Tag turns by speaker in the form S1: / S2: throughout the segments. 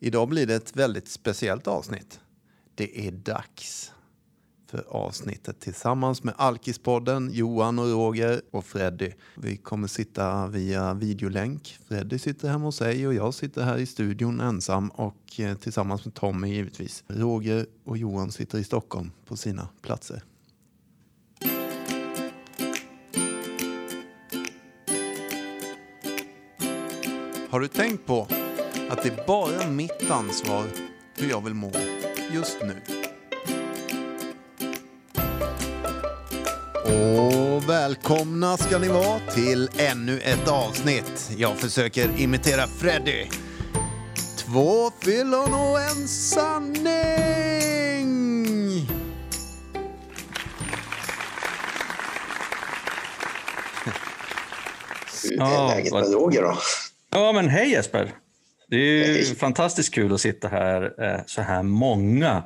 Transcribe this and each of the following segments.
S1: Idag blir det ett väldigt speciellt avsnitt. Det är dags för avsnittet tillsammans med Alkispodden, Johan och Roger och Freddy. Vi kommer sitta via videolänk. Freddy sitter hemma hos sig och jag sitter här i studion ensam och eh, tillsammans med Tommy givetvis. Roger och Johan sitter i Stockholm på sina platser. Har du tänkt på att det är bara mitt ansvar hur jag vill må just nu? Och välkomna ska ni vara till ännu ett avsnitt. Jag försöker imitera Freddy. Två fyllon och en sanning!
S2: Hur är
S3: Ja,
S2: läget med Roger då?
S3: Ja, men hej Jesper! Det är fantastiskt kul att sitta här eh, så här många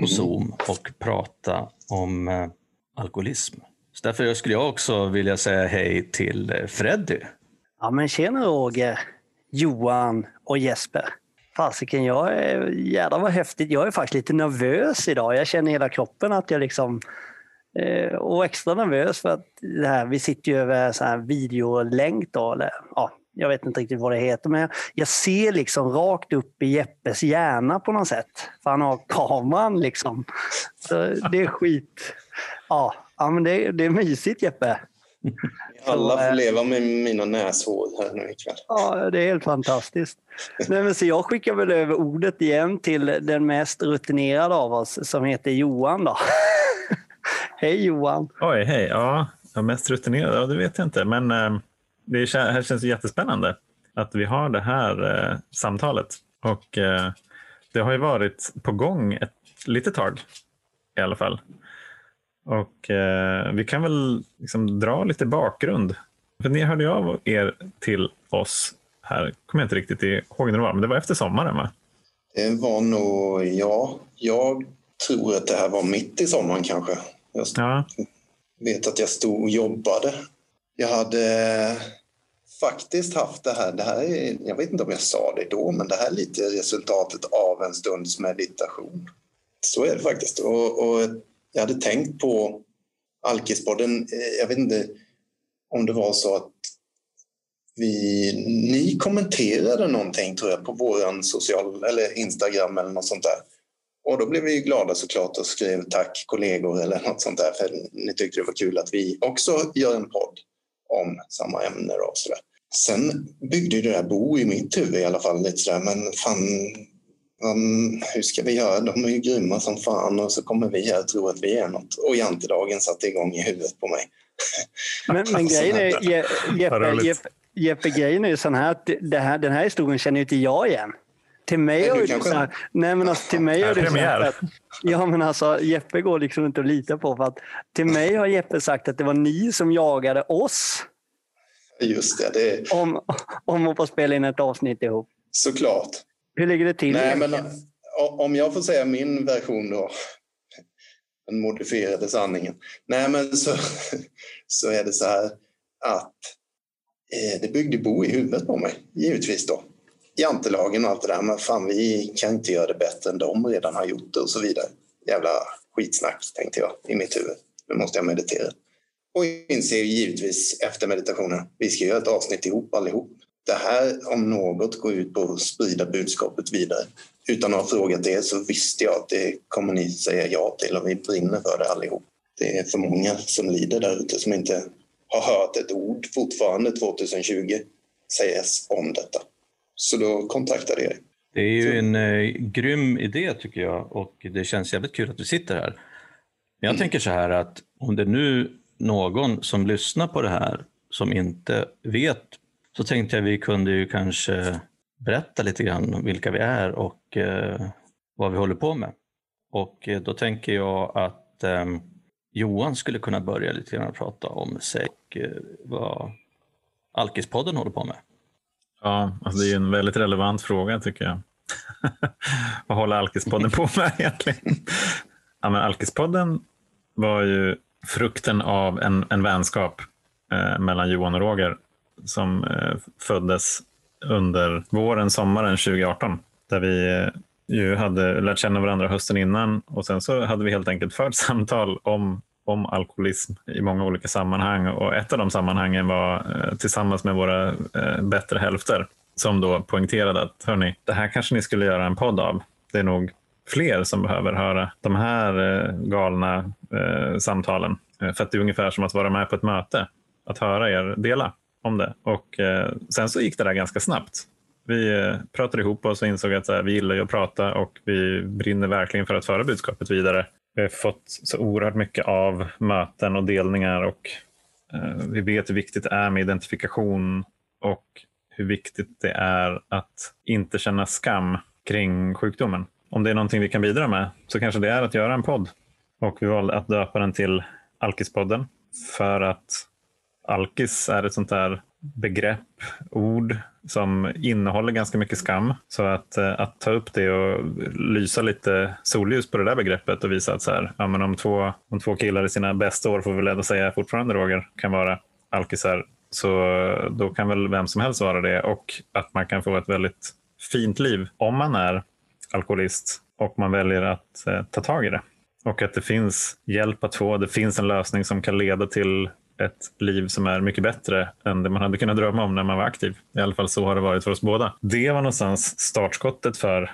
S3: på Zoom och prata om eh, alkoholism. Så därför skulle jag också vilja säga hej till eh, Freddy.
S4: Ja men tjena Roger, Johan och Jesper. Fasiken, jag är, jädrar vad häftigt. Jag är faktiskt lite nervös idag. Jag känner i hela kroppen att jag liksom... Och extra nervös för att det här, vi sitter ju över så här videolänk då, eller ja, jag vet inte riktigt vad det heter, men jag, ser liksom rakt upp i Jeppes hjärna på något sätt. För han har kameran liksom. Så det är skit. Ja, ja men det, det är mysigt Jeppe.
S2: Alla
S4: eh,
S2: får leva med mina näshår här nu ikväll.
S4: Ja, det är helt fantastiskt. Nej, men så jag skickar väl över ordet igen till den mest rutinerade av oss som heter Johan. Då. Hej Johan!
S5: Oj, hej. Ja, jag är mest rutinerad, ja, det vet jag inte. Men eh, det är, här känns jättespännande att vi har det här eh, samtalet. Och eh, det har ju varit på gång ett litet tag i alla fall. Och eh, vi kan väl liksom dra lite bakgrund. För ni hörde av er till oss här, kommer jag inte riktigt ihåg när det var, men det var efter sommaren va?
S2: Det var nog, ja, jag tror att det här var mitt i sommaren kanske. Jag
S5: Ja,
S2: vet att jag stod och jobbade. Jag hade eh, faktiskt haft det här, det här är, jag vet inte om jag sa det då, men det här är lite resultatet av en stunds meditation. Så är det faktiskt. Och, och jag hade tänkt på Alkispodden, eh, jag vet inte om det var så att vi, ni kommenterade någonting tror jag på våran social eller Instagram eller något sånt där. Och då blev vi ju glada såklart och skrev tack kollegor eller något sånt där för ni tyckte det var kul att vi också gör en podd om samma ämne och sådär. Sen byggde ju det där bo i mitt huvud i alla fall lite sådär men fan um, hur ska vi göra? De är ju grymma som fan och så kommer vi här och tror att vi är något. Och jantedagen satte igång i huvudet på mig.
S4: Men, men grejen är, Jeppe. Jeppe, Jeppe, grejen är ju sån här att det här, den här historien känner ju inte jag igen. Till mig har ju så nej men alltså till mig har det sagt att, ja men alltså Jeppe går liksom inte att lita på för att till mig har Jeppe sagt att det var ni som jagade oss
S2: Just det, det är
S4: om, om att få spela in ett avsnitt ihop.
S2: såklart.
S4: Hur ligger det till?
S2: Nej, men om jag får säga min version då. Den modifierade sanningen. Nej, men så, så är det så här att eh, det byggde bo i huvudet på mig, givetvis då. Jantelagen och allt det där, men fan vi kan inte göra det bättre än de redan har gjort det och så vidare. Jävla skitsnack tänkte jag i mitt huvud. Nu måste jag meditera. Och inser givetvis efter meditationen, vi ska göra ett avsnitt ihop allihop. Det här om något går ut på att sprida budskapet vidare. Utan att ha frågat er så visste jag att det kommer ni säga ja till och vi brinner för det allihop. Det är för många som lider där ute som inte har hört ett ord fortfarande 2020 sägas om detta. Så då kontaktade jag.
S3: Det är ju en eh, grym idé tycker jag och det känns jävligt kul att du sitter här. Men jag tänker så här att om det nu någon som lyssnar på det här som inte vet så tänkte jag vi kunde ju kanske berätta lite grann om vilka vi är och eh, vad vi håller på med. Och eh, då tänker jag att eh, Johan skulle kunna börja lite grann prata om sig och eh, vad Alkispodden håller på med
S5: ja alltså det är en väldigt relevant fråga tycker jag. Vad håller Alkispodden på med egentligen? Ja, men Alkispodden var ju frukten av en, en vänskap eh, mellan Johan och Roger som eh, föddes under våren, sommaren 2018. där vi eh, ju hade lärt känna varandra hösten innan och sen så hade vi helt enkelt fört samtal om, om alkoholism i många olika sammanhang och ett av de sammanhangen var eh, tillsammans med våra eh, bättre hälfter som då poängterade att hörni, det här kanske ni skulle göra en podd av. Det är nog fler som behöver höra de här eh, galna samtalen. För att det är ungefär som att vara med på ett möte, att höra er dela om det. Och sen så gick det där ganska snabbt. Vi pratade ihop oss och insåg att vi gillar ju att prata och vi brinner verkligen för att föra budskapet vidare. Vi har fått så oerhört mycket av möten och delningar och eh, vi vet hur viktigt det är med identifikation och hur viktigt det är att inte känna skam kring sjukdomen. Om det är någonting vi kan bidra med så kanske det är att göra en podd. Och vi valde att döpa den till Alkispodden för att alkis är ett sånt där begrepp, ord som innehåller ganska mycket skam. Så att, eh, att ta upp det och lysa lite solljus på det där begreppet och visa att så här, ja, men om, två, om två killar i sina bästa år får vi lära säga fortfarande Roger kan vara alkisar så då kan väl vem som helst vara det och att man kan få ett väldigt fint liv om man är alkoholist och man väljer att eh, ta tag i det. Och att det finns hjälp att få. Det finns en lösning som kan leda till ett liv som är mycket bättre än det man hade kunnat drömma om när man var aktiv. I alla fall så har det varit för oss båda. Det var någonstans startskottet för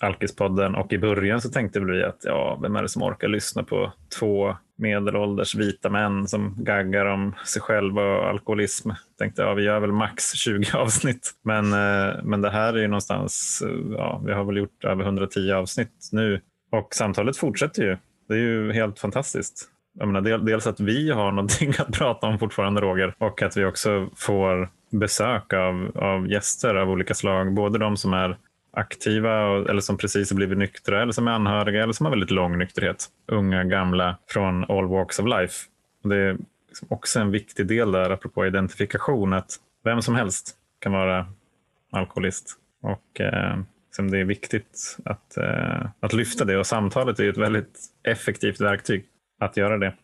S5: Alkispodden och i början så tänkte vi att ja, vem är det som orkar lyssna på två medelålders vita män som gaggar om sig själva och alkoholism. Tänkte ja, vi gör väl max 20 avsnitt. Men, eh, men det här är ju någonstans, eh, ja, vi har väl gjort över 110 avsnitt nu och samtalet fortsätter ju. Det är ju helt fantastiskt. Jag menar, dels att vi har någonting att prata om fortfarande Roger och att vi också får besök av, av gäster av olika slag. Både de som är aktiva eller som precis har blivit nyktra eller som är anhöriga eller som har väldigt lång nykterhet. Unga, gamla från all walks of life. Det är liksom också en viktig del där apropå identifikation att vem som helst kan vara alkoholist. Och eh, liksom det är viktigt att, eh, att lyfta det och samtalet är ett väldigt effektivt verktyg att göra det.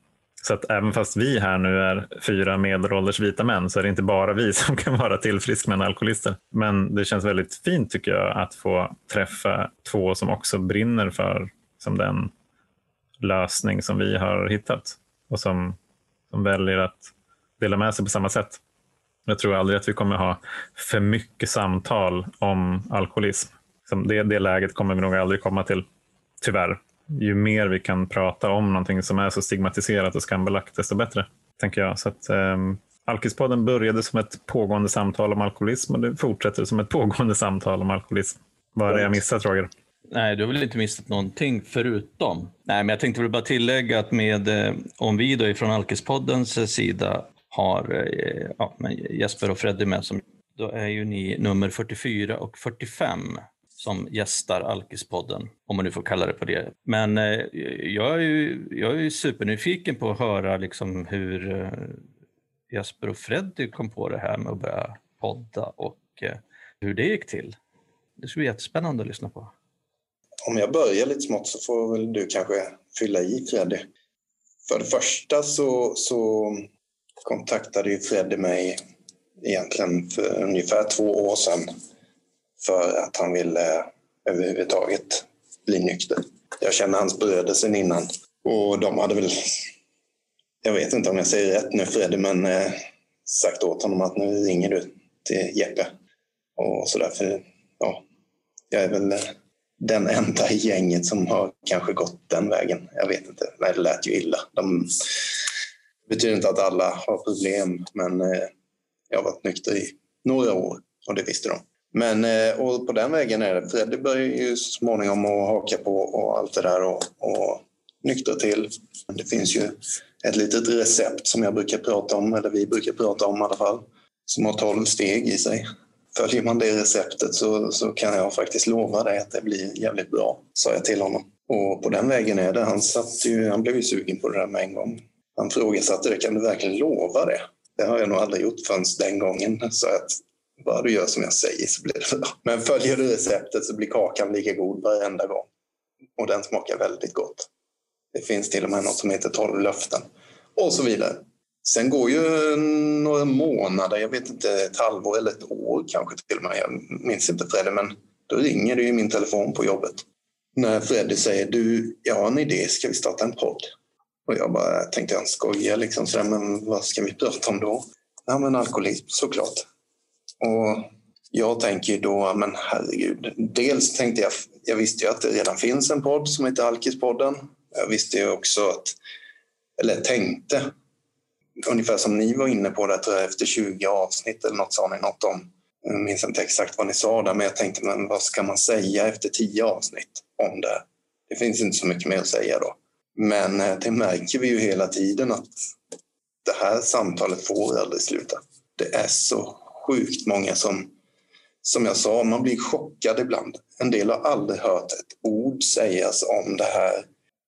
S5: Så att även fast vi här nu är fyra medelålders vita män så är det inte bara vi som kan vara tillfrisknande alkoholister. Men det känns väldigt fint tycker jag att få träffa två som också brinner för som den lösning som vi har hittat och som, som väljer att dela med sig på samma sätt. Jag tror aldrig att vi kommer ha för mycket samtal om alkoholism. Det, det läget kommer vi nog aldrig komma till, tyvärr ju mer vi kan prata om någonting som är så stigmatiserat och skambelagt, desto bättre. tänker jag. Så att, um, Alkispodden började som ett pågående samtal om alkoholism och det fortsätter som ett pågående samtal om alkoholism. Vad är det jag missat, Roger?
S3: Nej, du har väl inte missat någonting förutom. Nej, men jag tänkte väl bara tillägga att med, eh, om vi då ifrån Alkispoddens sida har eh, ja, Jesper och Freddy med, som, då är ju ni nummer 44 och 45 som gästar Alkispodden, om man nu får kalla det på det. Men eh, jag, är ju, jag är ju supernyfiken på att höra liksom hur eh, Jesper och Freddy kom på det här med att börja podda och eh, hur det gick till. Det skulle bli jättespännande att lyssna på.
S2: Om jag börjar lite smått så får väl du kanske fylla i Freddy. För det första så, så kontaktade ju Freddy mig egentligen för ungefär två år sedan för att han ville eh, överhuvudtaget bli nykter. Jag känner hans bröder sen innan och de hade väl, jag vet inte om jag säger rätt nu Freddy, men eh, sagt åt honom att nu ringer du till Jeppe. Och så därför, ja, jag är väl eh, den enda i gänget som har kanske gått den vägen. Jag vet inte. Nej, det lät ju illa. De, det betyder inte att alla har problem, men eh, jag har varit nykter i några år och det visste de. Men eh, och på den vägen är det. Freddy börjar ju så småningom att haka på och allt det där och, och nyktra till. Det finns ju ett litet recept som jag brukar prata om, eller vi brukar prata om i alla fall, som har tolv steg i sig. Följer man det receptet så, så kan jag faktiskt lova dig att det blir jävligt bra, sa jag till honom. Och på den vägen är det. Han, satt ju, han blev ju sugen på det där med en gång. Han frågasatte det, kan du verkligen lova det? Det har jag nog aldrig gjort förrän den gången. Så att bara du gör som jag säger så blir det bra. Men följer du receptet så blir kakan lika god varenda gång. Och den smakar väldigt gott. Det finns till och med något som heter 12 löften. Och så vidare. Sen går ju några månader, jag vet inte, ett halvår eller ett år kanske till och med. Jag minns inte Freddy men Då ringer det i min telefon på jobbet. När Freddy säger du, jag har en idé, ska vi starta en podd? Och jag bara tänkte jag skojar liksom, sådär, men vad ska vi prata om då? Ja men alkoholism såklart. Och jag tänker då, men herregud. Dels tänkte jag, jag visste ju att det redan finns en podd som heter Alkispodden. Jag visste ju också att, eller tänkte, ungefär som ni var inne på det, tror jag, efter 20 avsnitt eller något sa ni något om. Jag minns inte exakt vad ni sa där, men jag tänkte, men vad ska man säga efter 10 avsnitt om det? Det finns inte så mycket mer att säga då. Men eh, det märker vi ju hela tiden att det här samtalet får aldrig sluta. Det är så sjukt många som, som jag sa, man blir chockad ibland. En del har aldrig hört ett ord sägas om det här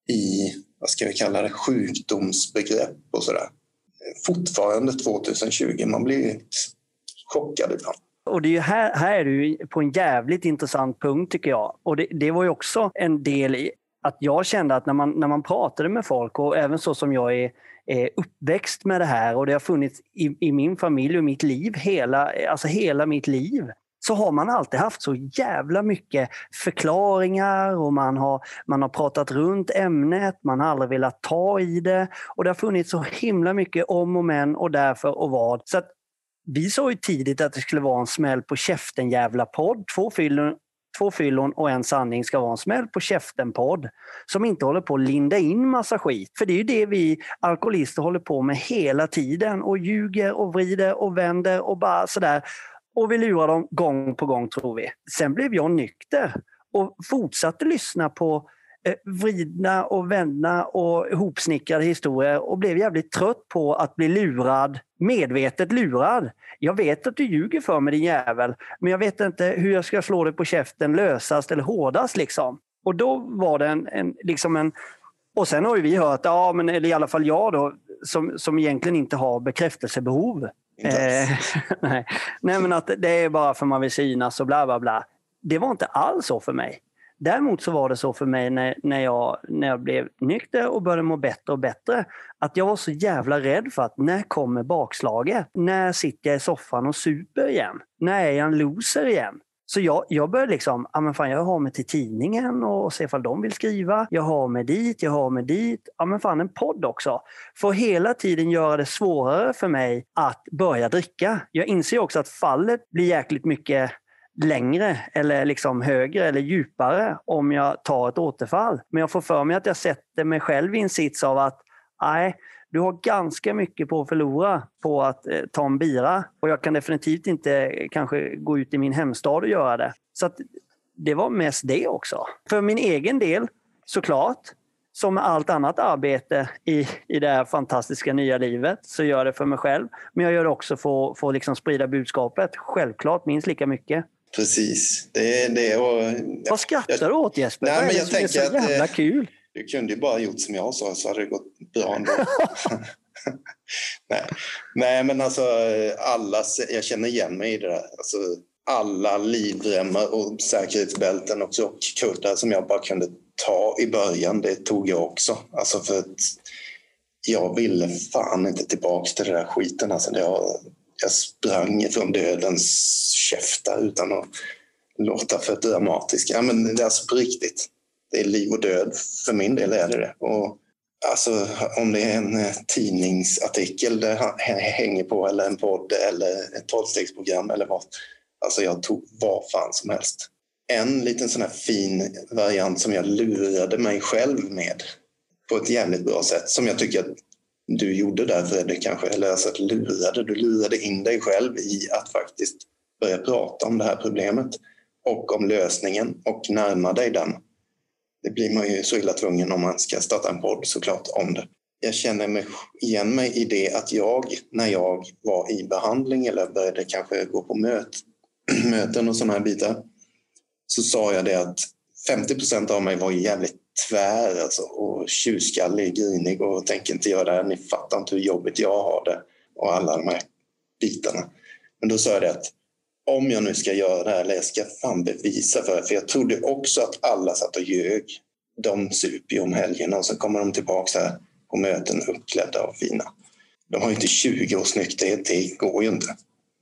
S2: i, vad ska vi kalla det, sjukdomsbegrepp och sådär. Fortfarande 2020, man blir chockad ibland.
S4: Och det är här, här är du på en jävligt intressant punkt tycker jag. Och det, det var ju också en del i att jag kände att när man, när man pratade med folk och även så som jag är, är uppväxt med det här och det har funnits i, i min familj och mitt liv, hela, alltså hela mitt liv så har man alltid haft så jävla mycket förklaringar och man har, man har pratat runt ämnet, man har aldrig velat ta i det och det har funnits så himla mycket om och men och därför och vad. Så att vi sa ju tidigt att det skulle vara en smäll på käften jävla podd. Två fyllon, två fyllon och en sanning ska vara en smäll på käften-podd. Som inte håller på att linda in massa skit. För det är ju det vi alkoholister håller på med hela tiden och ljuger och vrider och vänder och bara sådär. Och vi lurar dem gång på gång tror vi. Sen blev jag nykter och fortsatte lyssna på vridna och vända och ihopsnickrade historier och blev jävligt trött på att bli lurad, medvetet lurad. Jag vet att du ljuger för mig din jävel, men jag vet inte hur jag ska slå dig på käften lösast eller hårdast. Liksom. Och då var det en, en, liksom en och sen har ju vi hört, ja, men, eller i alla fall jag då, som, som egentligen inte har bekräftelsebehov. Eh, nej. nej, men att det är bara för man vill synas och bla bla bla. Det var inte alls så för mig. Däremot så var det så för mig när, när, jag, när jag blev nykter och började må bättre och bättre. Att jag var så jävla rädd för att när kommer bakslaget? När sitter jag i soffan och super igen? När är jag en loser igen? Så jag, jag började liksom, ja men fan jag har mig till tidningen och ser ifall de vill skriva. Jag har mig dit, jag har mig dit. Ja men fan en podd också. För att hela tiden göra det svårare för mig att börja dricka. Jag inser också att fallet blir jäkligt mycket längre eller liksom högre eller djupare om jag tar ett återfall. Men jag får för mig att jag sätter mig själv i en sits av att nej, du har ganska mycket på att förlora på att eh, ta en bira. Och jag kan definitivt inte eh, kanske gå ut i min hemstad och göra det. Så att det var mest det också. För min egen del, såklart, som med allt annat arbete i, i det här fantastiska nya livet, så gör jag det för mig själv. Men jag gör det också för, för att liksom sprida budskapet. Självklart, minst lika mycket.
S2: Precis. Det är det. Och,
S4: Vad skrattar jag, du åt Jesper?
S2: Nej, men
S4: det
S2: jag
S4: är så
S2: tänker att,
S4: jävla
S2: eh,
S4: kul?
S2: Du kunde ju bara gjort som jag sa så hade det gått bra ändå. Nej. Nej, men alltså alla, jag känner igen mig i det där. Alltså, alla livremmar och säkerhetsbälten och kuddar som jag bara kunde ta i början, det tog jag också. Alltså för att jag ville fan inte tillbaka till den där skiten. Alltså jag, jag sprang från dödens käftar utan att låta för dramatisk. Ja, men det är alltså på riktigt. Det är liv och död. För min del är det det. Och alltså, om det är en eh, tidningsartikel det hänger på eller en podd eller ett tolvstegsprogram eller vad. Alltså jag tog vad fan som helst. En liten sån här fin variant som jag lurade mig själv med på ett jävligt bra sätt som jag tycker att du gjorde där Fredrik kanske, eller alltså att lurade, du lurade in dig själv i att faktiskt börja prata om det här problemet och om lösningen och närma dig den. Det blir man ju så illa tvungen om man ska starta en podd såklart om det. Jag känner mig igen mig i det att jag, när jag var i behandling eller började kanske gå på möt, möten och sådana här bitar, så sa jag det att 50 procent av mig var jävligt tvär alltså, och tjurskallig, grinig och tänker inte göra det här. Ni fattar inte hur jobbigt jag har det och alla de här bitarna. Men då sa jag det att om jag nu ska göra det här, eller jag ska fan bevisa för det, för jag trodde också att alla satt och ljög. De super ju om helgerna och så kommer de tillbaka här på möten uppklädda och fina. De har ju inte 20 års nykterhet, det går ju inte.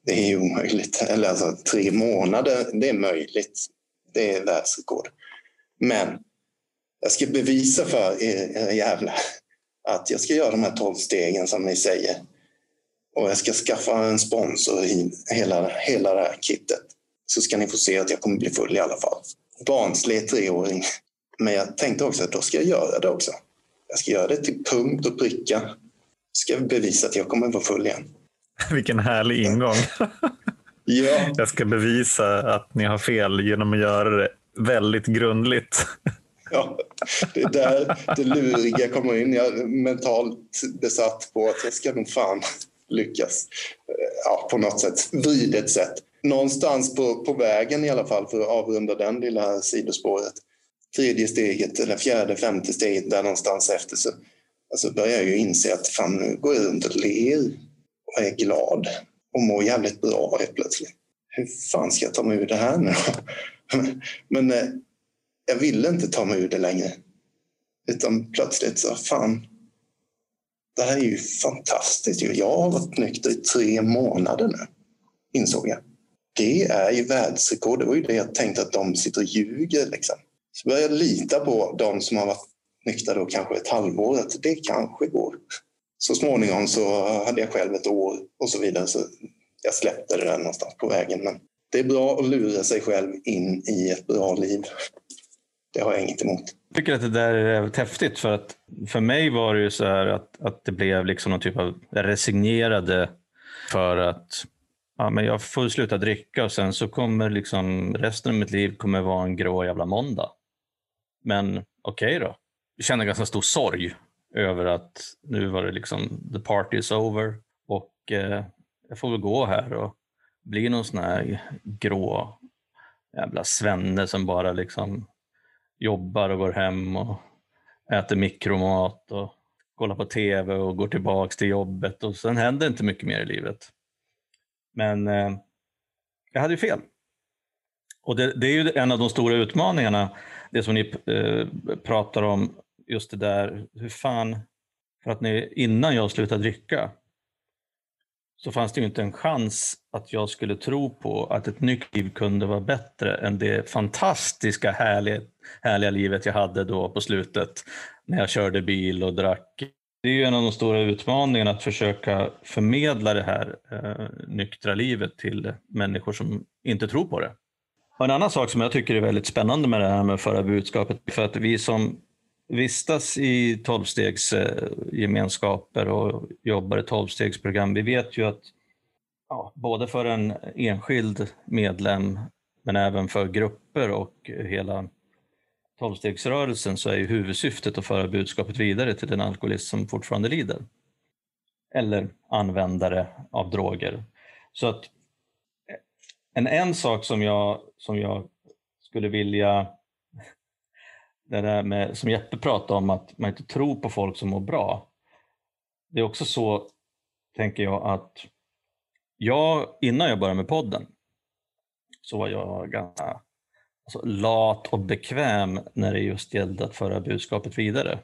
S2: Det är ju omöjligt. Eller alltså tre månader, det är möjligt. Det är världsrekord. Men jag ska bevisa för er, era jävlar att jag ska göra de här tolv stegen som ni säger. Och jag ska skaffa en sponsor i hela, hela det här kittet. Så ska ni få se att jag kommer bli full i alla fall. Barnslig treåring. Men jag tänkte också att då ska jag göra det också. Jag ska göra det till punkt och pricka. Ska bevisa att jag kommer vara full igen.
S5: Vilken härlig ingång.
S2: Ja,
S5: Jag ska bevisa att ni har fel genom att göra det väldigt grundligt.
S2: ja, det är där det luriga kommer in. Jag är mentalt besatt på att jag ska nog fan lyckas. Eh, ja, på något sätt, vridet sätt. Någonstans på, på vägen i alla fall för att avrunda den lilla sidospåret. Tredje steget eller fjärde, femte steget där någonstans efter så alltså börjar jag ju inse att fan nu går jag runt och ler och är glad och mår jävligt bra helt plötsligt. Hur fan ska jag ta mig ur det här nu Men eh, jag ville inte ta mig ur det längre. Utan plötsligt så, fan, det här är ju fantastiskt. Jag har varit nykter i tre månader nu, insåg jag. Det är ju världsrekord. Det var ju det jag tänkte att de sitter och ljuger. Liksom. Så började jag lita på de som har varit nyktra då kanske ett halvår, att det kanske går. Så småningom så hade jag själv ett år och så vidare. Så jag släppte det där någonstans på vägen. Men det är bra att lura sig själv in i ett bra liv. Det har jag inget emot.
S3: Jag tycker att det där är väldigt häftigt för att för mig var det ju så här att, att det blev liksom någon typ av resignerade för att ja, men jag får sluta dricka och sen så kommer liksom resten av mitt liv kommer vara en grå jävla måndag. Men okej då. Jag känner ganska stor sorg över att nu var det liksom the party is over och eh, jag får väl gå här och bli någon sån här grå jävla svenne som bara liksom jobbar och går hem och äter mikromat och kollar på tv och går tillbaks till jobbet och sen händer inte mycket mer i livet. Men eh, jag hade ju fel. Och det, det är ju en av de stora utmaningarna, det som ni eh, pratar om, just det där, hur fan, för att ni, innan jag slutade dricka så fanns det ju inte en chans att jag skulle tro på att ett nytt liv kunde vara bättre än det fantastiska härliga, härliga livet jag hade då på slutet när jag körde bil och drack. Det är ju en av de stora utmaningarna att försöka förmedla det här eh, nyktra livet till människor som inte tror på det. Och en annan sak som jag tycker är väldigt spännande med det här med att föra budskapet, för att vi som vistas i tolvstegsgemenskaper och jobbar i tolvstegsprogram, vi vet ju att ja, både för en enskild medlem men även för grupper och hela tolvstegsrörelsen så är ju huvudsyftet att föra budskapet vidare till den alkoholist som fortfarande lider. Eller användare av droger. Så att en, en sak som jag, som jag skulle vilja det där med, som Jeppe pratade om, att man inte tror på folk som mår bra. Det är också så, tänker jag, att jag, innan jag började med podden, så var jag ganska alltså, lat och bekväm när det just gällde att föra budskapet vidare.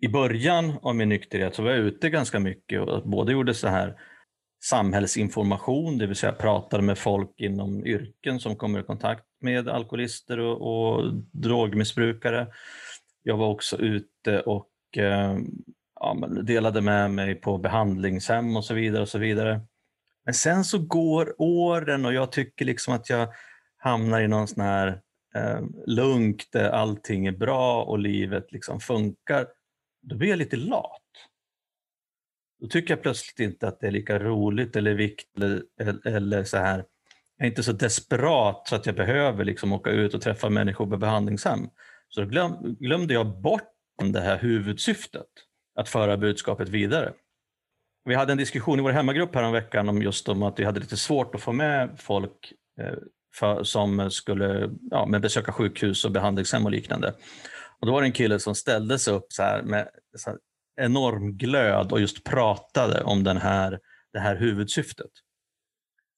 S3: I början av min nykterhet så var jag ute ganska mycket och både gjorde så här samhällsinformation, det vill säga pratade med folk inom yrken som kommer i kontakt med alkoholister och, och drogmissbrukare. Jag var också ute och eh, ja, delade med mig på behandlingshem och så vidare. och så vidare. Men sen så går åren och jag tycker liksom att jag hamnar i någon sån här eh, lunk där allting är bra och livet liksom funkar. Då blir jag lite lat. Då tycker jag plötsligt inte att det är lika roligt eller viktigt eller, eller så här. Jag är inte så desperat så att jag behöver liksom åka ut och träffa människor på behandlingshem. Så då glöm, glömde jag bort det här huvudsyftet, att föra budskapet vidare. Vi hade en diskussion i vår hemmagrupp häromveckan om just om att vi hade lite svårt att få med folk eh, för, som skulle ja, med besöka sjukhus och behandlingshem och liknande. Och då var det en kille som ställde sig upp så här med så här enorm glöd och just pratade om den här, det här huvudsyftet.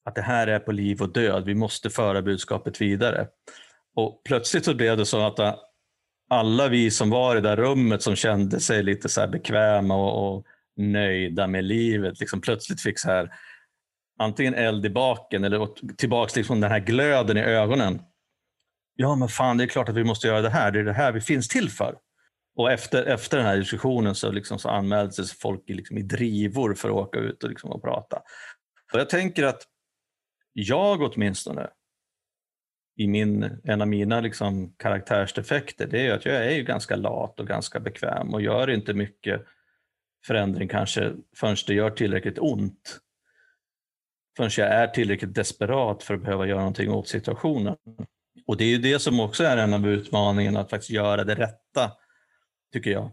S3: Att det här är på liv och död, vi måste föra budskapet vidare. Och plötsligt så blev det så att äh, alla vi som var i det där rummet som kände sig lite så bekväma och, och, nöjda med livet, liksom plötsligt fick så här antingen eld i baken eller tillbaks liksom den här glöden i ögonen. ja men fan det är klart att vi måste göra det här, det är det här vi finns till för. Och efter, efter den här diskussionen så, liksom så anmälde sig folk i, liksom i drivor för att åka ut och, liksom och prata. Och jag tänker att jag åtminstone, i min, en av mina liksom karaktärsdefekter, det är att jag är ju ganska lat och ganska bekväm och gör inte mycket förändring kanske förrän det gör tillräckligt ont. Förrän jag är tillräckligt desperat för att behöva göra någonting åt situationen. Och det är ju det som också är en av utmaningarna, att faktiskt göra det rätta, tycker jag,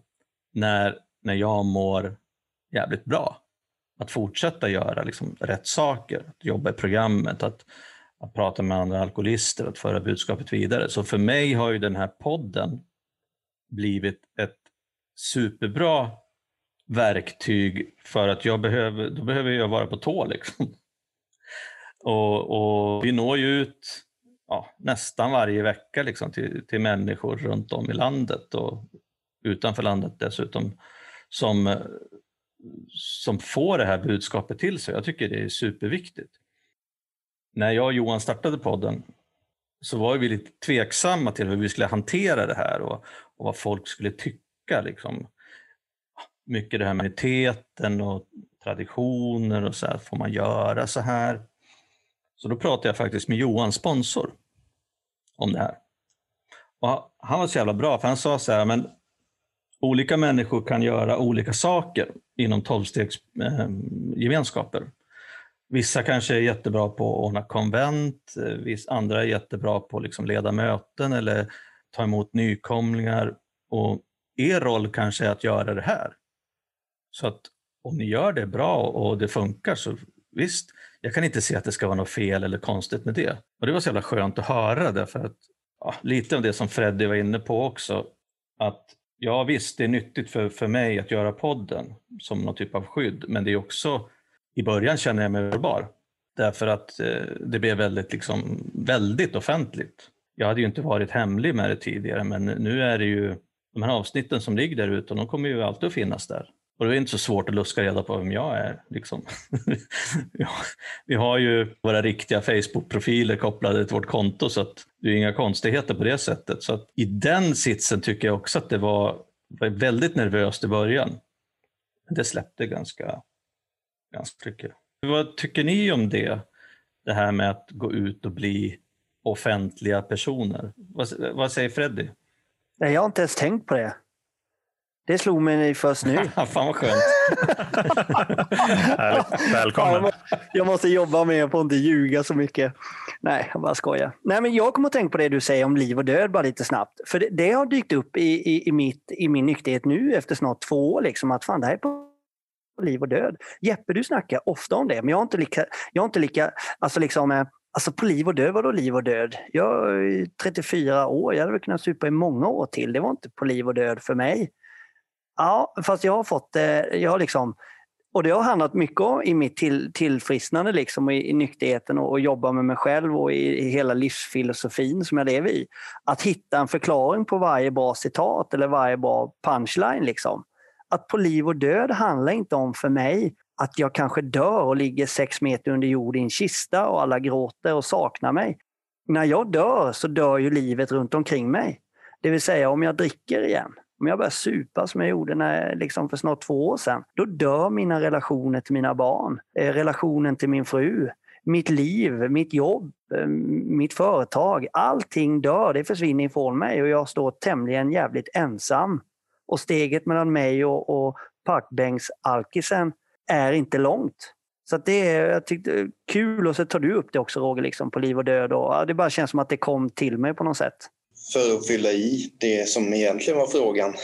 S3: när, när jag mår jävligt bra. Att fortsätta göra liksom rätt saker, att jobba i programmet, att, att prata med andra alkoholister, att föra budskapet vidare. Så för mig har ju den här podden blivit ett superbra verktyg för att jag behöver, då behöver jag vara på tå. Liksom. Och, och vi når ju ut ja, nästan varje vecka liksom, till, till människor runt om i landet och utanför landet dessutom som, som får det här budskapet till sig. Jag tycker det är superviktigt. När jag och Johan startade podden så var vi lite tveksamma till hur vi skulle hantera det här och, och vad folk skulle tycka. Liksom. Mycket det här med teten och traditioner och så här, får man göra så här? Så då pratade jag faktiskt med Johan, sponsor, om det här. Och han var så jävla bra, för han sa så här, men olika människor kan göra olika saker inom tolvstegsgemenskaper. Eh, Vissa kanske är jättebra på att ordna konvent, viss, andra är jättebra på att liksom leda möten eller ta emot nykomlingar. Och er roll kanske är att göra det här. Så att om ni gör det bra och det funkar så visst, jag kan inte se att det ska vara något fel eller konstigt med det. Och det var så jävla skönt att höra därför att ja, lite av det som Freddy var inne på också, att ja visst, det är nyttigt för, för mig att göra podden som någon typ av skydd, men det är också, i början känner jag mig sårbar. Därför att eh, det blev väldigt, liksom, väldigt offentligt. Jag hade ju inte varit hemlig med det tidigare, men nu är det ju de här avsnitten som ligger där ute, de kommer ju alltid att finnas där. Och det är inte så svårt att luska reda på vem jag är. Liksom. vi har ju våra riktiga Facebook-profiler kopplade till vårt konto så att det är inga konstigheter på det sättet. Så att i den sitsen tycker jag också att det var, var väldigt nervöst i början. Det släppte ganska, ganska mycket. Vad tycker ni om det? Det här med att gå ut och bli offentliga personer. Vad, vad säger Freddy?
S4: Jag har inte ens tänkt på det. Det slog mig först nu.
S3: Fan vad skönt.
S5: Välkommen.
S4: Jag måste jobba mer på att inte ljuga så mycket. Nej, jag bara skojar. Nej, men jag kommer att tänka på det du säger om liv och död bara lite snabbt. För det, det har dykt upp i, i, i, mitt, i min nykterhet nu efter snart två år. Liksom, att fan, det här är på liv och död. Jeppe, du snackar ofta om det, men jag har inte lika... Jag har inte lika alltså liksom, eh, Alltså på liv och död, vadå liv och död? Jag är 34 år, jag hade väl kunnat supa i många år till. Det var inte på liv och död för mig. Ja, fast jag har fått det, jag har liksom, och det har handlat mycket om i mitt till, tillfrisknande liksom, i, i nykterheten och, och jobba med mig själv och i, i, hela livsfilosofin som jag lever i. Att hitta en förklaring på varje bra citat eller varje bra punchline. Liksom. Att på liv och död handlar inte om för mig att jag kanske dör och ligger sex meter under jord i en kista och alla gråter och saknar mig. När jag dör så dör ju livet runt omkring mig. Det vill säga om jag dricker igen, om jag börjar supa som jag gjorde när, liksom för snart två år sedan, då dör mina relationer till mina barn, eh, relationen till min fru, mitt liv, mitt jobb, eh, mitt företag. Allting dör, det försvinner ifrån mig och jag står tämligen jävligt ensam. Och steget mellan mig och, och parkbänksalkisen är inte långt. Så det är jag tyckte, kul och så tar du upp det också Roger, liksom, på liv och död. Och, ja, det bara känns som att det kom till mig på något sätt
S2: för att fylla i det som egentligen var frågan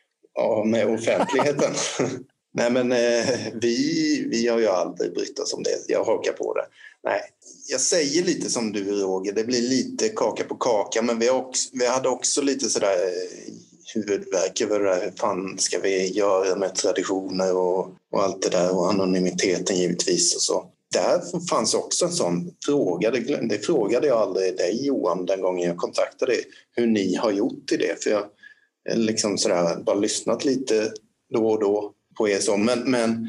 S2: med offentligheten. Nej, men eh, vi, vi har ju aldrig brytt oss om det. Jag hakar på det. Nej, jag säger lite som du Roger, det blir lite kaka på kaka, men vi, också, vi hade också lite sådär eh, huvudvärk över det där. Hur fan ska vi göra med traditioner och, och allt det där och anonymiteten givetvis och så där fanns också en sån fråga. Det, det frågade jag aldrig dig Johan den gången jag kontaktade dig, hur ni har gjort i det. För jag eh, liksom sådär, bara lyssnat lite då och då på er så. Men, men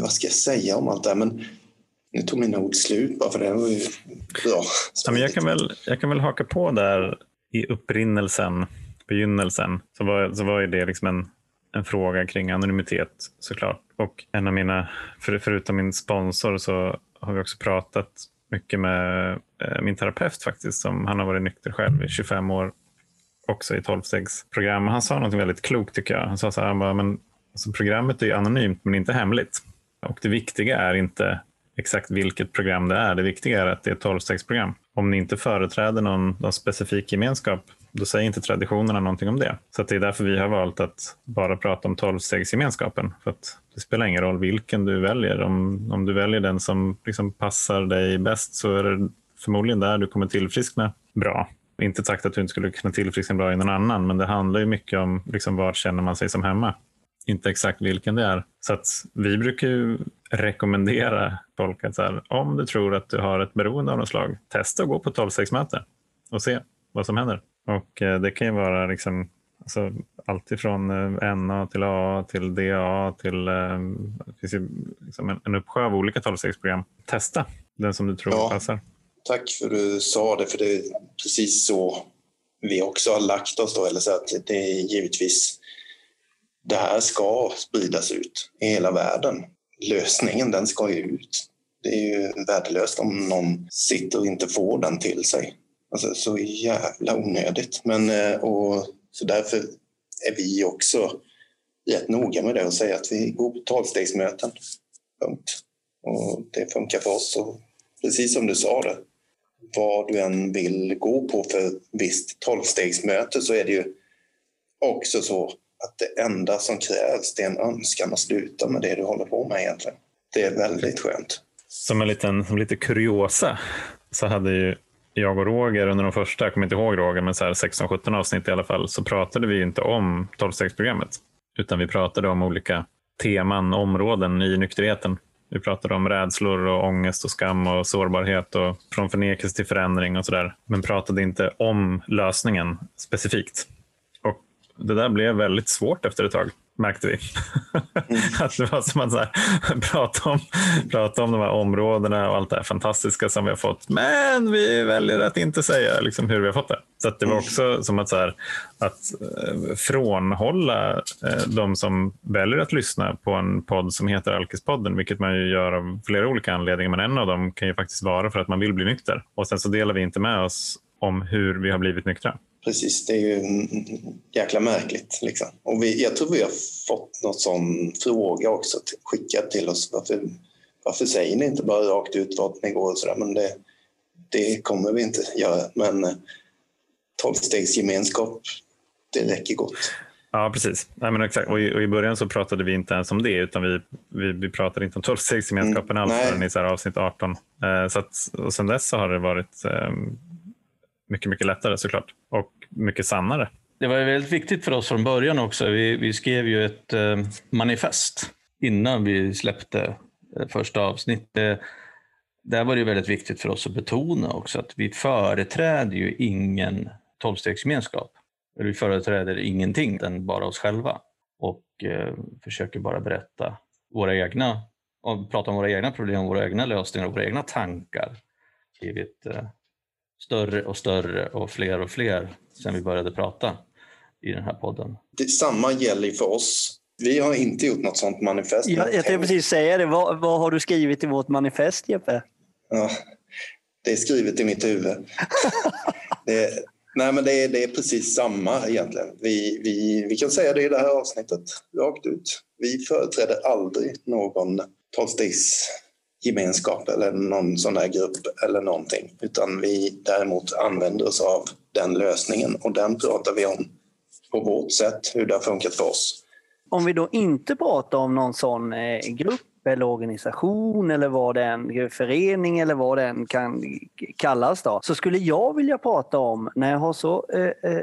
S2: vad ska jag säga om allt det här? Men Nu tog mina ord slut bara för det var ju bra.
S5: Ja, men jag, kan väl, jag kan väl haka på där i upprinnelsen, begynnelsen, så var, så var ju det liksom en, en fråga kring anonymitet såklart. Och en av mina, för, förutom min sponsor så har vi också pratat mycket med eh, min terapeut faktiskt. Som, han har varit nykter själv i 25 år också i 12-stegsprogram. Han sa något väldigt klokt tycker jag. Han sa så här, han bara, men, alltså, programmet är anonymt men inte hemligt. Och det viktiga är inte exakt vilket program det är. Det viktiga är att det är ett 12-stegsprogram. Om ni inte företräder någon, någon specifik gemenskap, då säger inte traditionerna någonting om det. Så det är därför vi har valt att bara prata om tolvstegsgemenskapen. För att det spelar ingen roll vilken du väljer. Om, om du väljer den som liksom passar dig bäst så är det förmodligen där du kommer tillfriskna bra. Inte sagt att du inte skulle kunna tillfriskna bra i någon annan, men det handlar ju mycket om liksom, var känner man sig som hemma. Inte exakt vilken det är. Så att vi brukar ju rekommendera folk att så här, om du tror att du har ett beroende av något slag, testa att gå på 12-stegsmöte och se vad som händer. Och eh, det kan ju vara liksom, alltså, allt ifrån eh, NA till A till DA till eh, det finns ju liksom en, en uppsjö av olika 12-stegsprogram. Testa den som du tror
S2: Ja.
S5: passar.
S2: Tack för du sa det, för det är precis så vi också har lagt oss då. Eller så att det är givetvis, det här ska spridas ut i hela världen. Lösningen, den ska ju ut. Det är ju värdelöst om någon sitter och inte får den till sig. Alltså så jävla onödigt. Men, eh, och, så därför är vi också rätt noga med det och säger att vi går på tolvstegsmöten. Punkt. Och det funkar för oss. Och precis som du sa det, vad du än vill gå på för visst tolvstegsmöte så är det ju också så att det enda som krävs det är en önskan att sluta med det du håller på med egentligen. Det är väldigt skönt.
S5: Som en liten som lite kuriosa så hade ju jag och Roger under de första, jag kommer inte ihåg Roger, men 16-17 avsnitt i alla fall, så pratade vi inte om 12-stegsprogrammet. Utan vi pratade om olika teman, områden i nykterheten. Vi pratade om rädslor och ångest och skam och sårbarhet och från förnekelse till förändring och sådär. Men pratade inte om lösningen specifikt. Och det där blev väldigt svårt efter ett tag, märkte vi. att det var som att så här, prata, om, prata om de här områdena och allt det här fantastiska som vi har fått. Men vi väljer att inte säga liksom, hur vi har fått det. Så det var också som att, så här, att eh, frånhålla eh, de som väljer att lyssna på en podd som heter Alkispodden, vilket man ju gör av flera olika anledningar. Men en av dem kan ju faktiskt vara för att man vill bli nykter. Och sen så delar vi inte med oss om hur vi har blivit nyktra.
S2: Precis, det är ju jäkla märkligt. Liksom. Och vi, jag tror vi har fått någon sån fråga också till, skickad till oss. Varför, varför säger ni inte bara rakt ut vart ni går och sådär? Men det, det kommer vi inte göra. Men eh, tolvstegsgemenskap, det räcker gott.
S5: Ja, precis. Nej, men exakt. Och i, och I början så pratade vi inte ens om det, utan vi, vi, vi pratade inte om tolvstegsgemenskapen
S2: Mm,
S5: alls förrän i så här avsnitt 18. Eh, så att, och sen dess så har det varit eh, mycket, mycket lättare såklart. Och mycket sannare.
S3: Det var ju väldigt viktigt för oss från början också. Vi, vi skrev ju ett eh, manifest innan vi släppte eh, första avsnittet. Där var det ju väldigt viktigt för oss att betona också att vi företräder ju ingen tolvstegsgemenskap. Vi företräder ingenting än bara oss själva och eh, försöker bara berätta våra egna, och prata om våra egna problem, våra egna lösningar och våra egna tankar. Skrivit eh, större och större och fler och fler sen vi började prata i den här podden.
S2: Det, samma gäller ju för oss. Vi har inte gjort något sånt manifest.
S4: Jag, jag tänkte precis säga det. Vad, vad har du skrivit i vårt manifest, Jeppe?
S2: Ja, det är skrivet i mitt huvud. det, nej, men det är, det är precis samma egentligen. Vi, vi, vi kan säga det i det här avsnittet, rakt ut. Vi företräder aldrig någon gemenskap eller någon sån där grupp eller någonting. Utan vi däremot använder oss av den lösningen och den pratar vi om på vårt sätt, hur det har funkat för oss.
S4: Om vi då inte pratar om någon sån eh, grupp eller organisation eller vad det än, förening eller vad den kan kallas då, så skulle jag vilja prata om när jag har så eh, eh,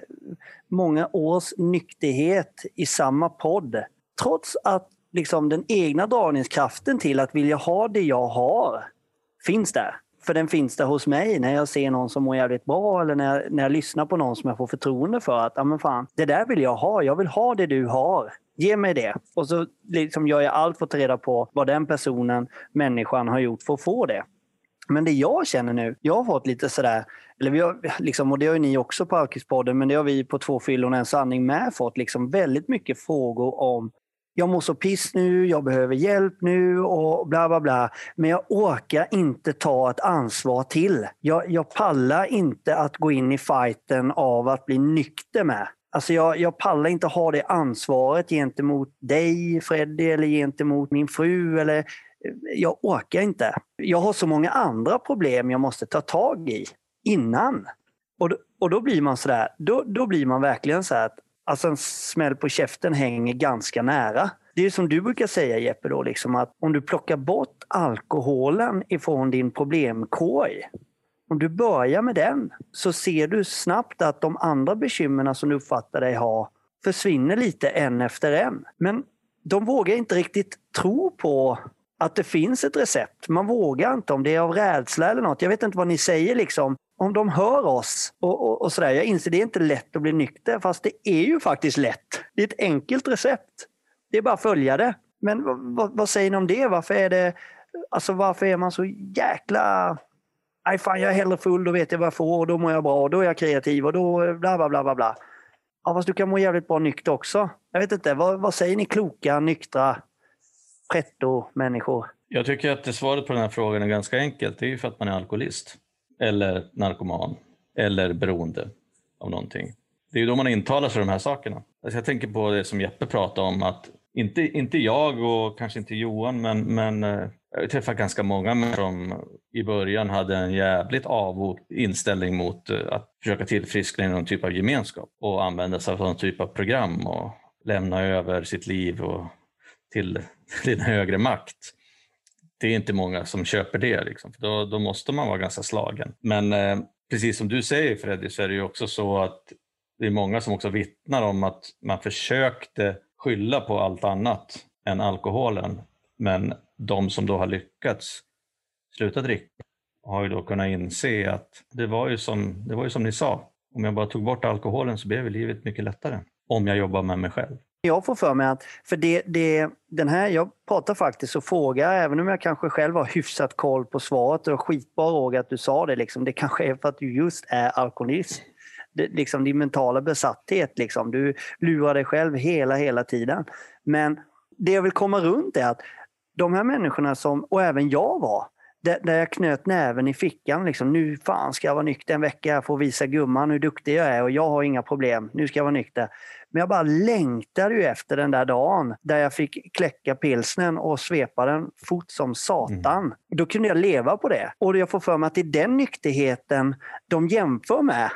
S4: många års nykterhet i samma podd. Trots att liksom den egna dragningskraften till att vilja ha det jag har finns där. För den finns där hos mig när jag ser någon som mår jävligt bra eller när jag, när jag lyssnar på någon som jag får förtroende för att, ah, men fan, det där vill jag ha, jag vill ha det du har. Ge mig det. Och så liksom gör jag allt för att ta reda på vad den personen, människan, har gjort för att få det. Men det jag känner nu, jag har fått lite sådär, eller vi har, liksom, och det har ju ni också på Alkispodden, men det har vi på Två fyllon en sanning med fått liksom väldigt mycket frågor om jag mår så piss nu, jag behöver hjälp nu och bla bla bla. Men jag orkar inte ta ett ansvar till. Jag, jag pallar inte att gå in i fighten av att bli nykter med. Alltså jag, jag pallar inte ha det ansvaret gentemot dig Freddy eller gentemot min fru. Eller, jag orkar inte. Jag har så många andra problem jag måste ta tag i innan. Och då, och då blir man sådär, då, då blir man verkligen så att alltså en smäll på käften hänger ganska nära. Det är som du brukar säga Jeppe, då, liksom att om du plockar bort alkoholen ifrån din problemkorg, om du börjar med den, så ser du snabbt att de andra bekymren som du uppfattar dig ha försvinner lite en efter en. Men de vågar inte riktigt tro på att det finns ett recept. Man vågar inte om det är av rädsla eller något. Jag vet inte vad ni säger liksom om de hör oss och, och, och sådär. Jag inser det är inte lätt att bli nykter, fast det är ju faktiskt lätt. Det är ett enkelt recept. Det är bara att följa det. Men vad, vad säger ni om det? Varför är det, alltså varför är man så jäkla... Nej fan, jag är hellre full, då vet jag vad jag får och då mår jag bra och då är jag kreativ och då bla bla bla bla bla. Ja, fast du kan må jävligt bra nykter också. Jag vet inte, vad, vad säger ni kloka, nyktra pretto-människor?
S3: Jag tycker att svaret på den här frågan är ganska enkelt. Det är ju för att man är alkoholist eller narkoman eller beroende av någonting. Det är ju då man intalar sig de här sakerna. Alltså jag tänker på det som Jeppe pratade om att inte, inte jag och kanske inte Johan men, men eh, jag träffar träffat ganska många som i början hade en jävligt avog inställning mot eh, att försöka tillfriskna i någon typ av gemenskap och använda sig av någon typ av program och lämna över sitt liv och till, till en högre makt det är inte många som köper det. Liksom. För då, då måste man vara ganska slagen. Men eh, precis som du säger Freddy så är det ju också så att det är många som också vittnar om att man försökte skylla på allt annat än alkoholen. Men de som då har lyckats sluta dricka har ju då kunnat inse att det var ju som, det var ju som ni sa. Om jag bara tog bort alkoholen så blev livet mycket lättare. Om jag jobbar med mig själv.
S4: Jag får för mig att, för det, det, den här, jag pratar faktiskt och frågar, även om jag kanske själv har hyfsat koll på svaret, och skitbra Roger att du sa det, liksom, det kanske är för att du just är alkoholist. Det, liksom, din mentala besatthet, liksom. du lurar dig själv hela, hela tiden. Men det jag vill komma runt är att de här människorna som, och även jag var, där, där jag knöt näven i fickan. Liksom, nu fan ska jag vara nykter en vecka, jag får visa gumman hur duktig jag är och jag har inga problem. Nu ska jag vara nykter. Men jag bara längtade ju efter den där dagen där jag fick kläcka pilsnen och svepa den fort som satan. Mm. Då kunde jag leva på det. Och jag får för mig att det är den nykterheten de jämför med.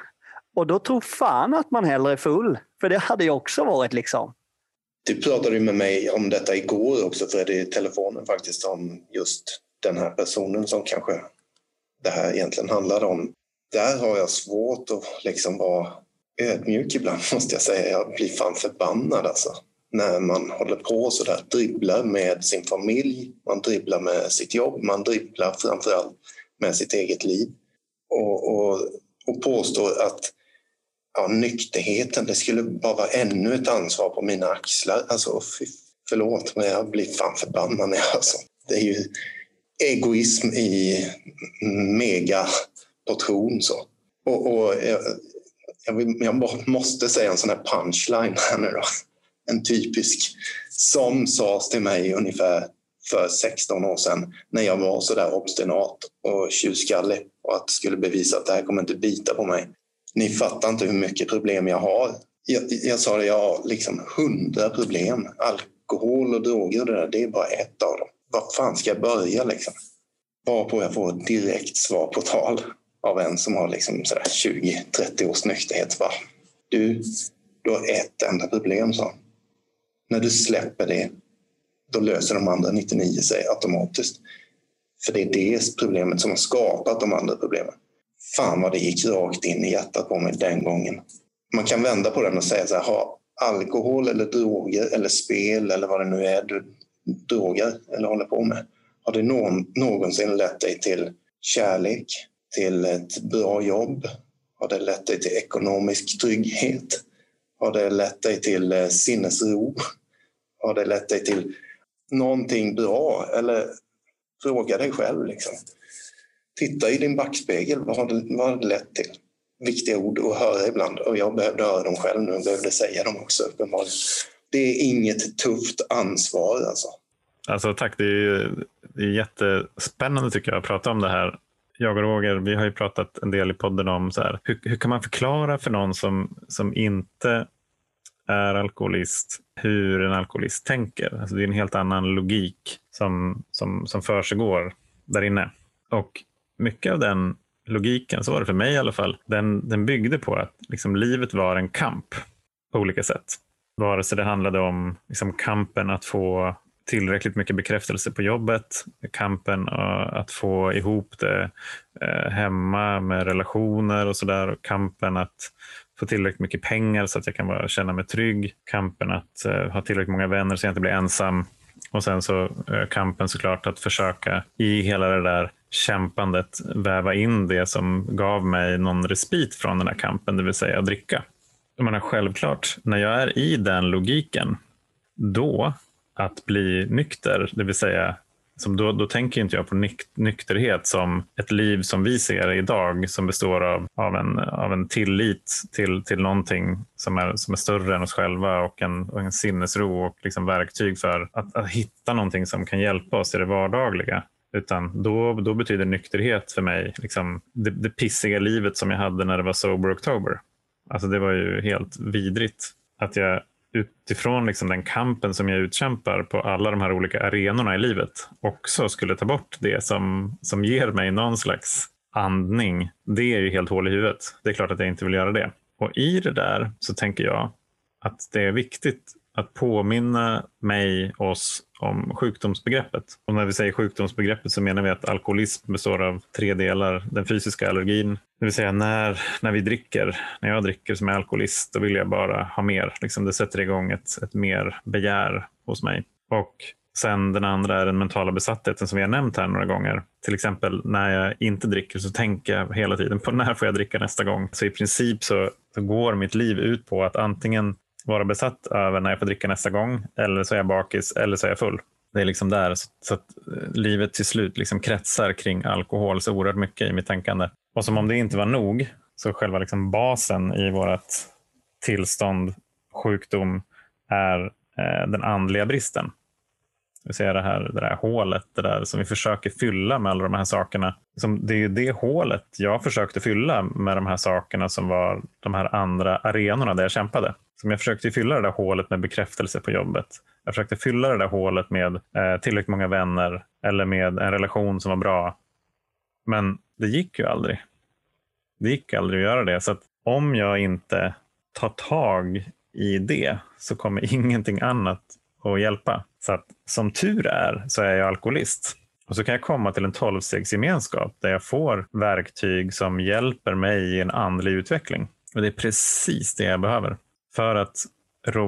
S4: Och då tror fan att man hellre är full. För det hade jag också varit liksom.
S2: Du pratade ju med mig om detta igår också Fredrik, i telefonen faktiskt om just den här personen som kanske det här egentligen handlar om. Där har jag svårt att liksom vara ödmjuk ibland måste jag säga. Jag blir fan förbannad alltså. När man håller på så där, dribblar med sin familj, man dribblar med sitt jobb, man dribblar framförallt med sitt eget liv. Och, och, och påstår att ja, nykterheten, det skulle bara vara ännu ett ansvar på mina axlar. Alltså, fy, förlåt, men jag blir fan förbannad. Alltså. Det är ju egoism i megaportion. Så. Och, och eh, jag, jag, måste säga en sån här punchline här nu då. En typisk som sades till mig ungefär för 16 år sedan när jag var så där obstinat och tjurskallig och att skulle bevisa att det här kommer inte bita på mig. Ni fattar inte hur mycket problem jag har. Jag, jag sa det, jag har liksom hundra problem. Alkohol och droger och det där, det är bara ett av dem var fan ska jag börja liksom? Varpå jag får ett direkt svar på tal av en som har liksom 20-30 års nykterhet. Va? du, du har ett enda problem, sa När du släpper det, då löser de andra 99 sig automatiskt. För det är det problemet som har skapat de andra problemen. Fan vad det gick rakt in i hjärtat på mig den gången. Man kan vända på den och säga så här, ha alkohol eller droger eller spel eller vad det nu är du droger eller håller på med. Har det någon, någonsin lett dig till kärlek, till ett bra jobb? Har det lett dig till ekonomisk trygghet? Har det lett dig till eh, sinnesro? Har det lett dig till någonting bra? Eller fråga dig själv. Liksom. Titta i din backspegel. Vad har, det, vad har det lett till? Viktiga ord att höra ibland. Och jag behövde höra dem själv nu. Jag behövde säga dem också uppenbarligen. Det är inget tufft ansvar alltså.
S5: Alltså tack, det är, det är jättespännande tycker jag att prata om det här. Jag och Roger, vi har ju pratat en del i podden om så här, hur, hur kan man förklara för någon som, som inte är alkoholist hur en alkoholist tänker. Alltså det är en helt annan logik som, som, som försiggår där inne. Och mycket av den logiken, så var det för mig i alla fall, den, den byggde på att liksom, livet var en kamp på olika sätt. Vare sig det handlade om liksom, kampen att få tillräckligt mycket bekräftelse på jobbet, kampen eh, att få ihop det eh, hemma med relationer och sådär, kampen att få tillräckligt mycket pengar så att jag kan bara känna mig trygg, kampen att eh, ha tillräckligt många vänner så jag inte blir ensam och sen så kampen såklart att försöka i hela det där kämpandet väva in det som gav mig någon respit från den här kampen, det vill säga att dricka. Jag menar, självklart, när jag är i den logiken, då att bli nykter, det vill säga som då, då tänker inte jag på nykterhet som ett liv som vi ser idag som består av, av, en, av en tillit till, till någonting som är, som är större än oss själva och en, och en sinnesro och liksom verktyg för att, att hitta någonting som kan hjälpa oss i det vardagliga. Utan då, då betyder nykterhet för mig liksom det, det pissiga livet som jag hade när det var sober oktober. Alltså det var ju helt vidrigt att jag utifrån liksom den kampen som jag utkämpar på alla de här olika arenorna i livet också skulle ta bort det som, som ger mig någon slags andning. Det är ju helt hål i huvudet. Det är klart att jag inte vill göra det. Och i det där så tänker jag att det är viktigt att påminna mig, oss, om sjukdomsbegreppet. Och när vi säger sjukdomsbegreppet så menar vi att alkoholism består av tre delar. Den fysiska allergin, det vill säga när, när vi dricker, när jag dricker som är alkoholist, då vill jag bara ha mer. Liksom det sätter igång ett, ett mer begär hos mig. Och Sen den andra är den mentala besattheten som vi har nämnt här några gånger. Till exempel när jag inte dricker så tänker jag hela tiden på när får jag dricka nästa gång. Så i princip så, så går mitt liv ut på att antingen vara besatt över när jag får dricka nästa gång. Eller så är jag bakis eller så är jag full. Det är liksom där. Så att eh, livet till slut liksom kretsar kring alkohol så oerhört mycket i mitt tänkande. Och som om det inte var nog, så själva liksom basen i vårt tillstånd, sjukdom, är eh, den andliga bristen. Vi ser det här, det där hålet det där som vi försöker fylla med alla de här sakerna. det är det hålet jag försökte fylla med de här sakerna som var de här andra arenorna där jag kämpade. Som jag försökte fylla det där hålet med bekräftelse på jobbet. Jag försökte fylla det där hålet med eh, tillräckligt många vänner eller med en relation som var bra. Men det gick ju aldrig. Det gick aldrig att göra det. Så att om jag inte tar tag i det så kommer ingenting annat att hjälpa. Så att som tur är så är jag alkoholist. Och så kan jag komma till en tolvstegsgemenskap där jag får verktyg som hjälper mig i en andlig utveckling. Och det är precis det jag behöver. För att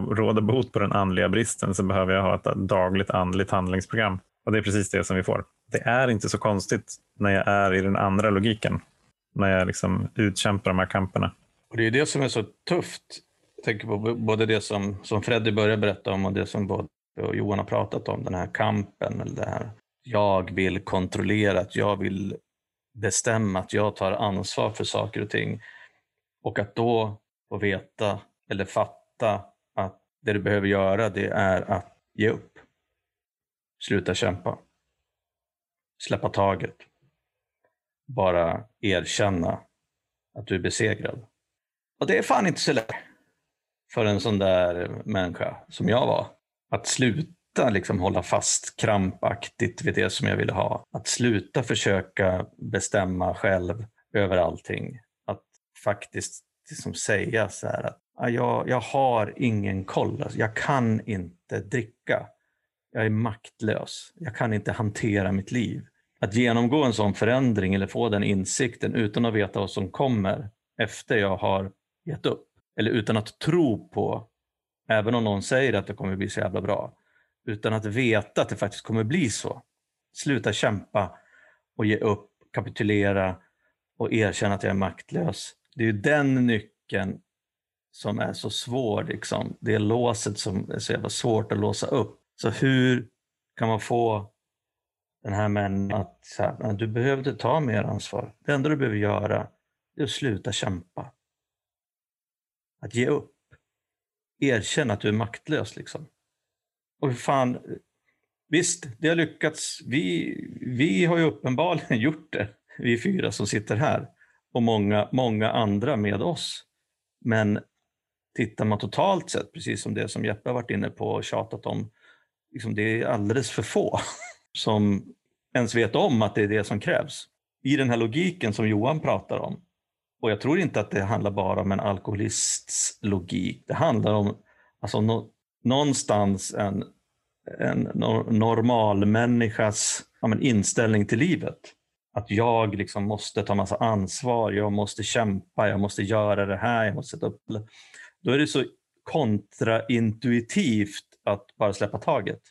S5: råda bot på den andliga bristen så behöver jag ha ett dagligt andligt handlingsprogram. Och det är precis det som vi får. Det är inte så konstigt när jag är i den andra logiken. När jag liksom utkämpar de här kamperna.
S3: Och det är det som är så tufft. Jag tänker på både det som, som Freddy började berätta om och det som både och Johan har pratat om, den här kampen. Eller det här. Jag vill kontrollera, att jag vill bestämma, att jag tar ansvar för saker och ting. Och att då få veta eller fatta att det du behöver göra det är att ge upp. Sluta kämpa. Släppa taget. Bara erkänna att du är besegrad. Och det är fan inte så lätt för en sån där människa som jag var. Att sluta liksom hålla fast krampaktigt vid det som jag ville ha. Att sluta försöka bestämma själv över allting. Att faktiskt liksom säga så här att jag, jag har ingen koll. Alltså, jag kan inte dricka. Jag är maktlös. Jag kan inte hantera mitt liv. Att genomgå en sån förändring eller få den insikten utan att veta vad som kommer efter jag har gett upp. Eller utan att tro på, även om någon säger att det kommer bli så jävla bra, utan att veta att det faktiskt kommer bli så. Sluta kämpa och ge upp, kapitulera och erkänna att jag är maktlös. Det är ju den nyckeln som är så svår, liksom. det är låset som är så jävla svårt att låsa upp. Så hur kan man få den här människan att säga, du behöver inte ta mer ansvar. Det enda du behöver göra är att sluta kämpa. Att ge upp. Erkänna att du är maktlös. Liksom. Och hur fan, visst, det har lyckats. Vi, vi har ju uppenbarligen gjort det, vi fyra som sitter här. Och många, många andra med oss. Men tittar man totalt sett, precis som det som Jeppe har varit inne på och tjatat om, liksom det är alldeles för få som ens vet om att det är det som krävs. I den här logiken som Johan pratar om, och jag tror inte att det handlar bara om en alkoholists logik, det handlar om alltså, no, någonstans en, en normal människas ja, men, inställning till livet. Att jag liksom måste ta massa ansvar, jag måste kämpa, jag måste göra det här, jag måste sätta upp... Då är det så kontraintuitivt att bara släppa taget.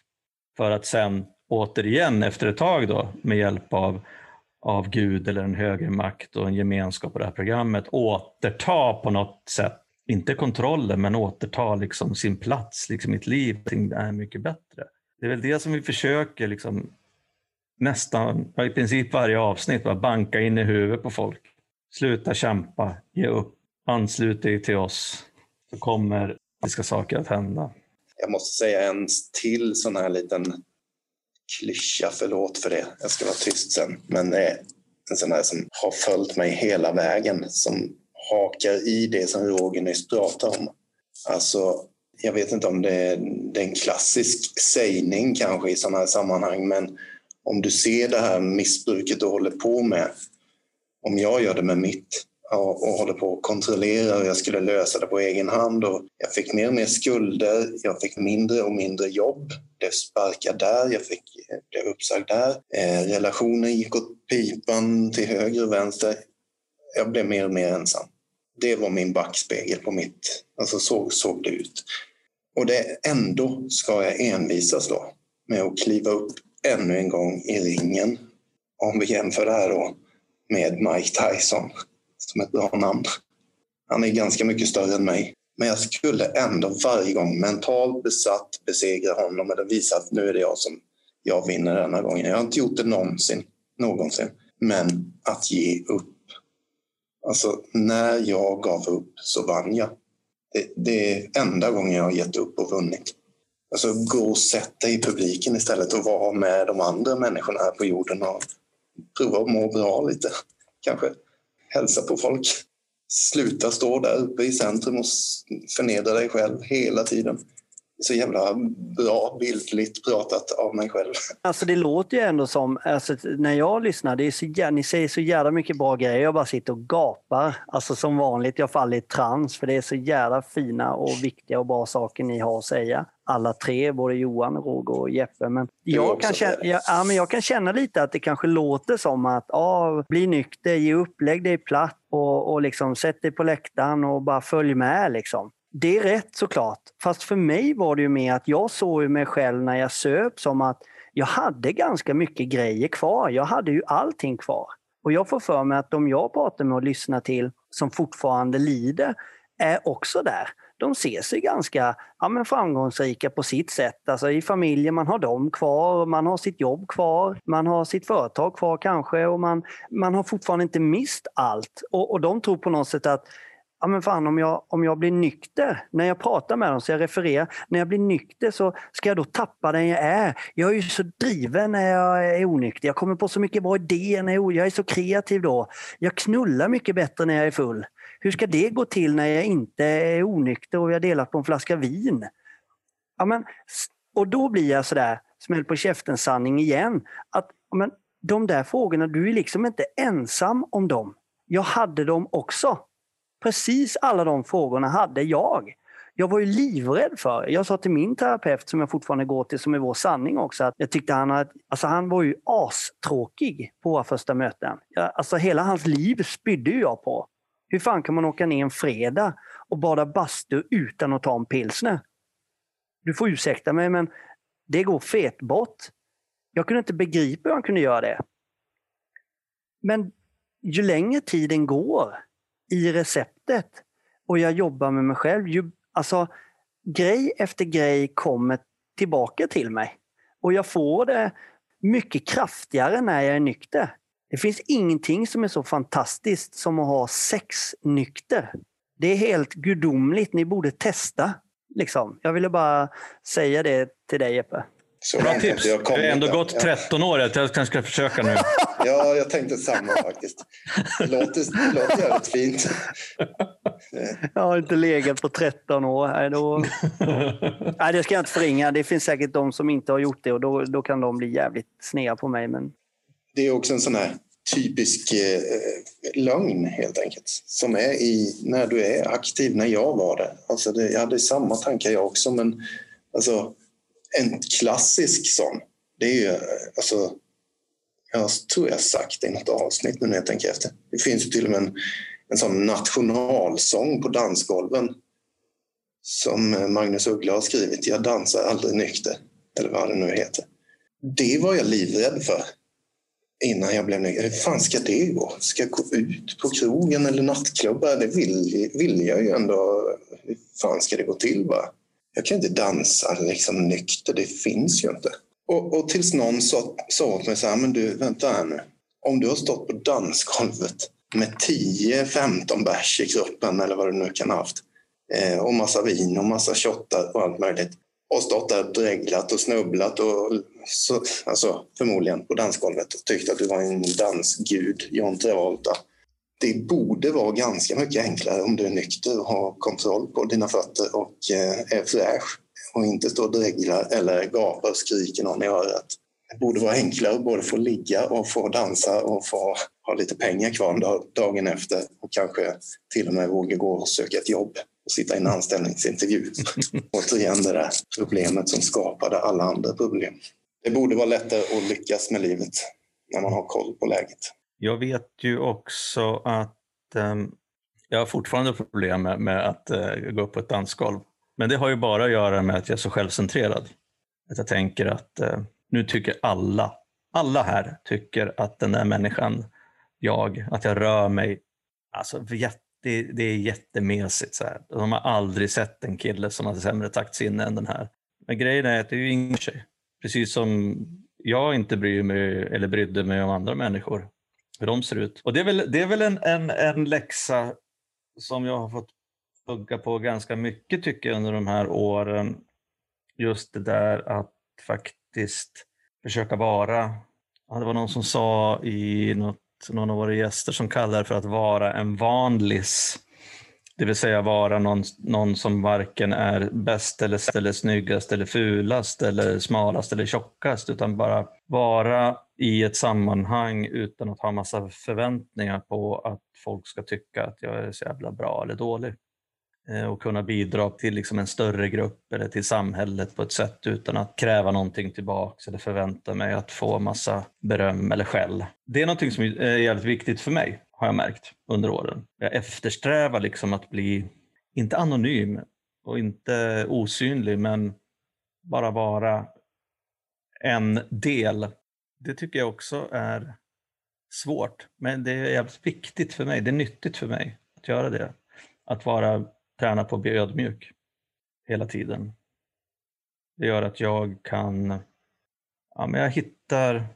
S3: För att sen återigen efter ett tag då med hjälp av, av Gud eller en högre makt och en gemenskap på det här programmet återta på något sätt, inte kontrollen, men återta liksom sin plats liksom i ett liv. Det är mycket bättre. Det är väl det som vi försöker liksom nästan, i princip varje avsnitt, bara banka in i huvudet på folk. Sluta kämpa, ge upp, anslut dig till oss, så kommer det saker att hända.
S2: Jag måste säga en till sån här liten klyscha, förlåt för det. Jag ska vara tyst sen. Men det är en sån här som har följt mig hela vägen, som hakar i det som Roger nyss pratade om. Alltså, jag vet inte om det är, det är en klassisk sägning kanske i sådana här sammanhang, men om du ser det här missbruket du håller på med, om jag gör det med mitt, och, håller på att kontrollera hur jag skulle lösa det på egen hand. Och jag fick mer och mer skulder, jag fick mindre och mindre jobb. Det sparkad där, jag fick, blev uppsagd där. Eh, relationen gick åt pipan till höger och vänster. Jag blev mer och mer ensam. Det var min backspegel på mitt... Alltså så såg det ut. Och det, ändå ska jag envisas då med att kliva upp ännu en gång i ringen. Om vi jämför det här då med Mike Tyson som ett bra namn. Han är ganska mycket större än mig. Men jag skulle ändå varje gång mentalt besatt besegra honom eller visa att nu är det jag som jag vinner denna gången. Jag har inte gjort det någonsin, någonsin. Men att ge upp. Alltså, när jag gav upp så vann jag. Det, det är enda gången jag har gett upp och vunnit. Alltså, gå och sätt dig i publiken istället och vara med de andra människorna här på jorden och prova att må bra lite, kanske hälsa på folk. Sluta stå där uppe i centrum och förnedra dig själv hela tiden. Så jävla bra bildligt pratat av mig själv.
S4: Alltså det låter ju ändå som, alltså, när jag lyssnar, det är så, ni säger så jävla mycket bra grejer. Jag bara sitter och gapar. Alltså som vanligt, jag faller i trans för det är så jävla fina och viktiga och bra saker ni har att säga alla tre, både Johan, Roger och Jeppe. Men jag, kan känna, jag, ja, men jag kan känna lite att det kanske låter som att ja, bli nykter, ge upp, lägg dig platt och, och liksom, sätt dig på läktaren och bara följ med. Liksom. Det är rätt såklart. Fast för mig var det ju mer att jag såg mig själv när jag söp som att jag hade ganska mycket grejer kvar. Jag hade ju allting kvar. Och jag får för mig att de jag pratar med och lyssnar till som fortfarande lider är också där de ser sig ganska ja, men framgångsrika på sitt sätt. Alltså I familjen, man har dem kvar, man har sitt jobb kvar, man har sitt företag kvar kanske och man, man har fortfarande inte mist allt. Och, och de tror på något sätt att ja men fan om jag, om jag blir nykter, när jag pratar med dem, så jag refererar, när jag blir nykter så ska jag då tappa den jag är. Jag är ju så driven när jag är onykter, jag kommer på så mycket bra idéer när jag är, jag är så kreativ då. Jag knullar mycket bättre när jag är full. Hur ska det gå till när jag inte är onykter och vi har delat på en flaska vin? Ja, men, och då blir jag sådär, smäll på käften-sanning igen. Att ja, men, de där frågorna, du är liksom inte ensam om dem. Jag hade dem också. Precis alla de frågorna hade jag. Jag var ju livrädd för Jag sa till min terapeut, som jag fortfarande går till, som är vår sanning också, att jag tyckte han, att, alltså han var ju astråkig på våra första möten. Jag, alltså hela hans liv spydde jag på. Hur fan kan man åka ner en fredag och bada bastu utan att ta en pilsner? Du får ursäkta mig, men det går fet bort. Jag kunde inte begripa hur han kunde göra det. Men ju längre tiden går i receptet, och jag jobbar med mig själv, ju, alltså grej efter grej kommer tillbaka till mig. Och jag får det mycket kraftigare när jag är nykter. Det finns ingenting som är så fantastiskt som att ha sex nykter. Det är helt gudomligt. Ni borde testa. Liksom. Jag ville bara säga det till dig Jeppe.
S2: Så
S3: Bra tips.
S2: jag
S3: har ändå
S2: än.
S3: gått 13 år. Jag kanske ska försöka nu.
S2: Ja, jag tänkte samma faktiskt. Det låter, det låter jävligt fint.
S4: Jag har inte legat på 13 år. Nej, då... Nej, det ska jag inte förringa. Det finns säkert de som inte har gjort det och då, då kan de bli jävligt sneda på mig. Men
S2: Det är också en sån här typisk eh, lögn helt enkelt. Som är i när du är aktiv, när jag var det. Alltså det jag hade samma tankar jag också men alltså en klassisk sån. Det är ju alltså jag tror jag sagt det i något avsnitt nu när jag tänker efter. Det finns ju till och med en, en sån nationalsång på dansgolven som eh, Magnus Uggla har skrivit. Jag dansar aldrig nykter. Eller vad det nu heter. Det var jag livrädd för innan jag blev nykter. Hur fan ska det gå? Ska jag gå ut på krogen eller nattklubbar? Det vill, vill jag ju ändå. Hur fan ska det gå till bara? Jag kan inte dansa liksom nykter, det finns ju inte. Och, och tills någon sa, sa åt mig så här, men du vänta här nu. Om du har stått på dansgolvet med 10-15 bärs i kroppen eller vad du nu kan ha haft eh, och massa vin och massa shottar och allt möjligt och stått där och dreglat och snubblat och så, alltså, förmodligen på dansgolvet och tyckt att du var en dansgud, John Travolta. Det borde vara ganska mycket enklare om du är nykter och har kontroll på dina fötter och eh, är fräsch och inte står och dreglar eller gapar och skriker någon i örat. Det borde vara enklare att både få ligga och få dansa och få ha lite pengar kvar dag- dagen efter och kanske till och med våga gå och söka ett jobb och sitta i en anställningsintervju. Återigen det där problemet som skapade alla andra problem. Det borde vara lättare att lyckas med livet när man har koll på läget.
S3: Jag vet ju också att ehm, jag har fortfarande problem med, med att eh, gå upp på ett dansgolv. Men det har ju bara att göra med att jag är så självcentrerad. Att jag tänker att eh, nu tycker alla, alla här tycker att den där människan, jag, att jag rör mig, alltså jätte, det, det är jättemesigt. Så här. De har aldrig sett en kille som har sämre taktsinne än den här. Men grejen är att det är ju ingen tjej. Precis som jag inte bryr mig eller brydde mig om andra människor hur de ser ut. Och det är väl, det är väl en, en, en läxa som jag har fått tugga på ganska mycket tycker jag under de här åren. Just det där att faktiskt försöka vara, ja, det var någon som sa i något, någon av våra gäster som kallar det för att vara en vanlis. Det vill säga vara någon, någon som varken är bäst eller, eller snyggast eller fulast eller smalast eller tjockast utan bara vara i ett sammanhang utan att ha massa förväntningar på att folk ska tycka att jag är så jävla bra eller dålig. Eh, och kunna bidra till liksom en större grupp eller till samhället på ett sätt utan att kräva någonting tillbaks eller förvänta mig att få massa beröm eller skäll. Det är någonting som är eh, jävligt viktigt för mig har jag märkt under åren. Jag eftersträvar liksom att bli, inte anonym och inte osynlig, men bara vara en del. Det tycker jag också är svårt, men det är jävligt viktigt för mig. Det är nyttigt för mig att göra det. Att vara, träna på att bli ödmjuk hela tiden. Det gör att jag kan, ja men jag hittar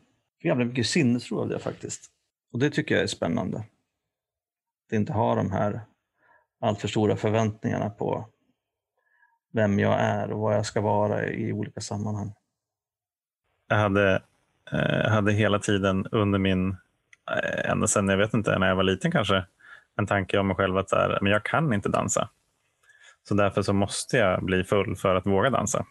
S3: jävla mycket sinnesro av det faktiskt. Och det tycker jag är spännande. Att inte ha de här alltför stora förväntningarna på vem jag är och vad jag ska vara i olika sammanhang.
S5: Jag hade, eh, hade hela tiden under min, eh, ända sedan jag vet inte, när jag var liten kanske, en tanke om mig själv att så här, men jag kan inte dansa. Så därför så måste jag bli full för att våga dansa.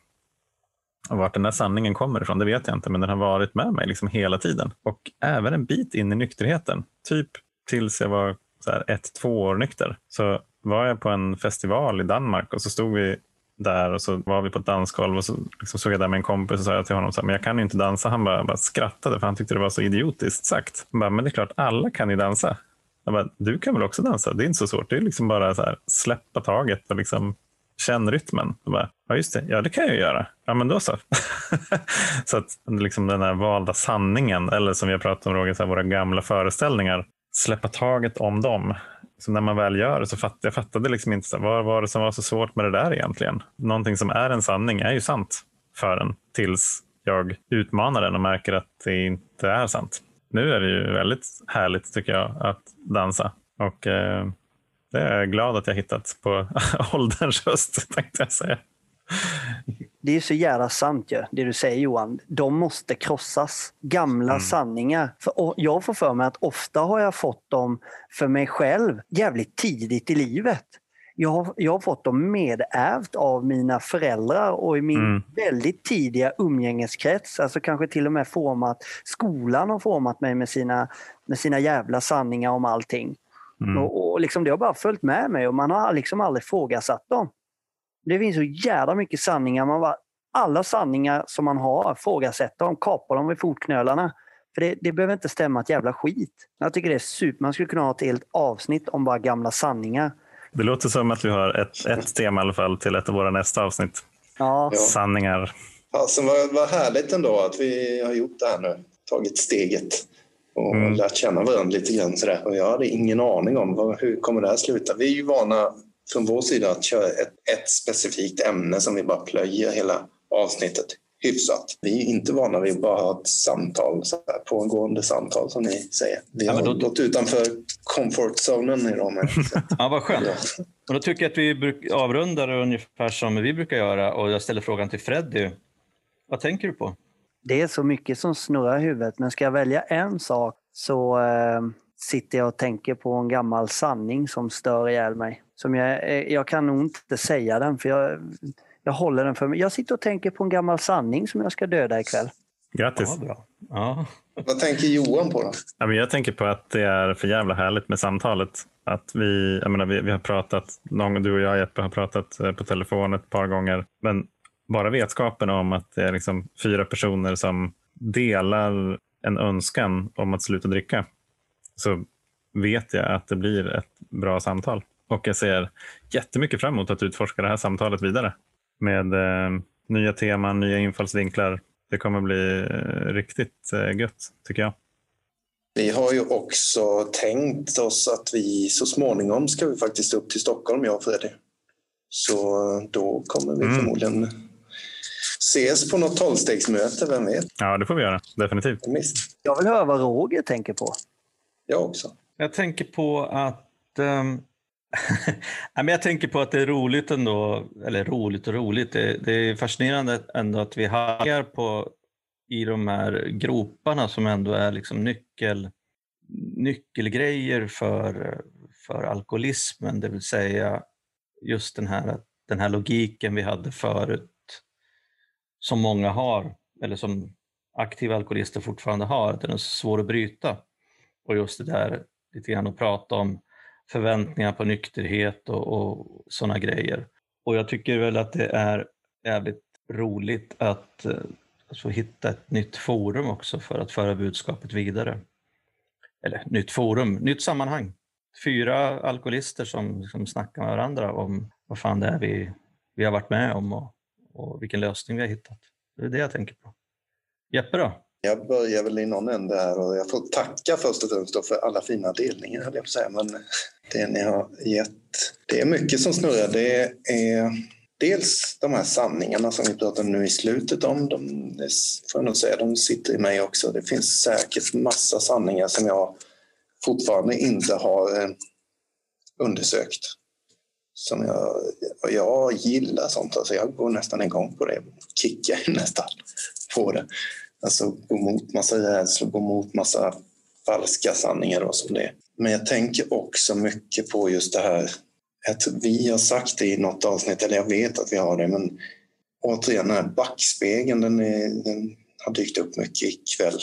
S5: Och vart den där sanningen kommer ifrån, det vet jag inte, men den har varit med mig liksom hela tiden. Och även en bit in i nykterheten. Typ tills jag var så här ett, två år nykter. Så var jag på en festival i Danmark och så stod vi där och så var vi på ett dansgolv och så liksom såg jag där med en kompis och sa jag till honom så här, men jag kan ju inte dansa. Han bara, bara skrattade för han tyckte det var så idiotiskt sagt. Han bara, men det är klart, alla kan ju dansa. Bara, du kan väl också dansa? Det är inte så svårt. Det är liksom bara så här, släppa taget och liksom känn rytmen. Bara, ja, just det. Ja, det kan jag ju göra. Ja, men då så. så att liksom den här valda sanningen, eller som vi har pratat om, Roger, så här, våra gamla föreställningar, släppa taget om dem Så när man väl gör det så fatt, jag fattade liksom inte så, vad var det som var så svårt med det där egentligen. Någonting som är en sanning är ju sant för en tills jag utmanar den och märker att det inte är sant. Nu är det ju väldigt härligt tycker jag att dansa och eh, det är jag glad att jag hittat på ålderns höst tänkte jag säga.
S4: Det är så jävla sant ju, det du säger Johan. De måste krossas. Gamla mm. sanningar. För, jag får för mig att ofta har jag fått dem för mig själv jävligt tidigt i livet. Jag har, jag har fått dem medärvt av mina föräldrar och i min mm. väldigt tidiga umgängeskrets. Alltså kanske till och med format, skolan har format mig med sina, med sina jävla sanningar om allting. Mm. Och, och liksom det har bara följt med mig och man har liksom aldrig frågasatt dem. Det finns så jävla mycket sanningar. Man bara, alla sanningar som man har, ifrågasätter dem, kapar dem vid fotknölarna. För det, det behöver inte stämma ett jävla skit. Jag tycker det är super. Man skulle kunna ha ett helt avsnitt om bara gamla sanningar.
S5: Det låter som att vi har ett, ett tema i alla fall till ett av våra nästa avsnitt.
S4: Ja.
S5: Sanningar.
S2: Alltså, vad, vad härligt ändå att vi har gjort det här nu. Tagit steget och mm. lärt känna varandra lite grann. Sådär. Och jag hade ingen aning om vad, hur kommer det här sluta. Vi är ju vana från vår sida att köra ett, ett specifikt ämne som vi bara plöjer hela avsnittet hyfsat. Vi är inte vana vid att bara ha ett samtal, så här, pågående samtal som ni säger. Vi har då... gått utanför comfort zonen i dem.
S3: ja, vad skönt. Och då tycker jag att vi avrundar ungefär som vi brukar göra och jag ställer frågan till Freddy. Vad tänker du på?
S4: Det är så mycket som snurrar i huvudet, men ska jag välja en sak så eh, sitter jag och tänker på en gammal sanning som stör ihjäl mig. Som jag, eh, jag kan nog inte säga den, för jag, jag håller den för mig. Jag sitter och tänker på en gammal sanning som jag ska döda ikväll.
S5: Grattis!
S3: Ja, bra. Ja.
S2: Vad tänker Johan på då?
S5: Ja, men jag tänker på att det är för jävla härligt med samtalet. Att vi, jag menar, vi, vi har pratat, någon, du och jag Jeppe har pratat eh, på telefon ett par gånger. Men bara vetskapen om att det är liksom fyra personer som delar en önskan om att sluta dricka så vet jag att det blir ett bra samtal. Och jag ser jättemycket fram emot att utforska det här samtalet vidare med eh, nya teman, nya infallsvinklar. Det kommer bli eh, riktigt eh, gött, tycker jag.
S2: Vi har ju också tänkt oss att vi så småningom ska vi faktiskt upp till Stockholm, jag och Freddy. Så då kommer vi mm. förmodligen ses på något tolvstegsmöte, vem vet?
S5: Ja, det får vi göra. Definitivt.
S4: Jag vill höra vad Roger tänker på.
S2: Jag också.
S3: Jag tänker på att um, jag tänker på att det är roligt ändå, eller roligt och roligt, det, det är fascinerande ändå att vi hajar på i de här groparna som ändå är liksom nyckel, nyckelgrejer för, för alkoholismen, det vill säga just den här, den här logiken vi hade förut som många har, eller som aktiva alkoholister fortfarande har, att den är så svår att bryta. Och just det där lite grann att prata om förväntningar på nykterhet och, och sådana grejer. Och jag tycker väl att det är jävligt roligt att, eh, få hitta ett nytt forum också för att föra budskapet vidare. Eller nytt forum, nytt sammanhang. Fyra alkoholister som, som snackar med varandra om vad fan det är vi, vi har varit med om och, och vilken lösning vi har hittat. Det är det jag tänker på. Jeppe då?
S2: Jag börjar väl i någon ände här och jag får tacka först och främst för alla fina delningar, höll jag på säga. Men det ni har gett. Det är mycket som snurrar. Det är dels de här sanningarna som vi pratade nu i slutet om. De, får jag nog säga, de sitter i mig också. Det finns säkert massa sanningar som jag fortfarande inte har eh, undersökt. Som jag, jag gillar sånt. Alltså jag går nästan igång på det. Kickar nästan på det. Alltså gå mot massa rädslor, gå mot massa falska sanningar och som det Men jag tänker också mycket på just det här att vi har sagt det i något avsnitt, eller jag vet att vi har det, men återigen den här backspegeln, den, är, den har dykt upp mycket ikväll.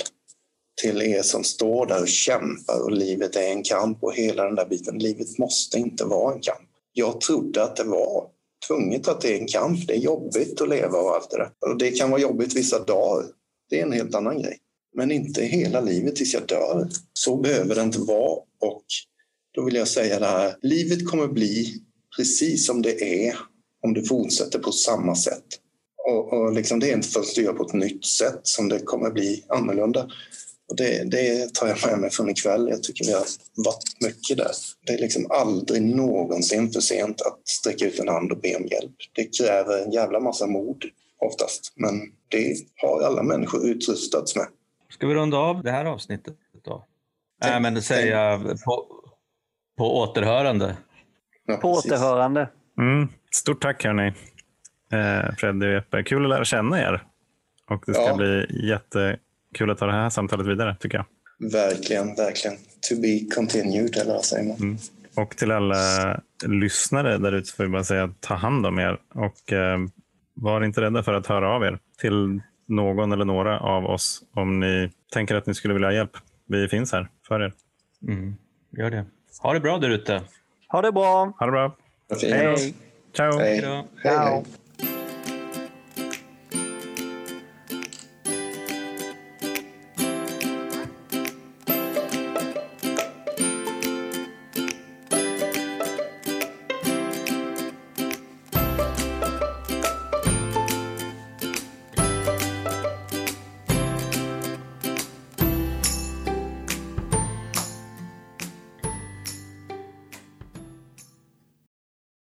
S2: Till er som står där och kämpar och livet är en kamp och hela den där biten. Livet måste inte vara en kamp. Jag trodde att det var tvunget att det är en kamp. Det är jobbigt att leva och allt det där. Och det kan vara jobbigt vissa dagar. Det är en helt annan grej. Men inte hela livet tills jag dör. Så behöver det inte vara. Och då vill jag säga det här. Livet kommer bli precis som det är om det fortsätter på samma sätt. Och, och liksom det är inte förrän du gör på ett nytt sätt som det kommer bli annorlunda. Och det, det tar jag med mig från ikväll. Jag tycker vi har varit mycket där. Det är liksom aldrig någonsin för sent att sträcka ut en hand och be om hjälp. Det kräver en jävla massa mod oftast, men det har alla människor utrustats med.
S3: Ska vi runda av det här avsnittet då? Nej, men det säga på, på återhörande.
S2: Ja,
S4: På
S2: precis.
S4: återhörande.
S5: Mm. Stort tack hörni, eh, Freddy och Jeppe. Kul att lära känna er. Och det ska
S2: Ja.
S5: bli jättekul att ta det här samtalet vidare tycker jag.
S2: Verkligen, verkligen. To be continued, eller vad säger man?
S5: Mm. Och till alla lyssnare där ute får vi bara säga ta hand om er och eh, var inte rädda för att höra av er till någon eller några av oss om ni tänker att ni skulle vilja ha hjälp. Vi finns här för er.
S3: Mm, gör det. Ha det bra där ute.
S4: Ha det bra.
S5: Ha det bra.
S4: Hej.
S5: Ciao.
S2: Hej.
S4: Ciao.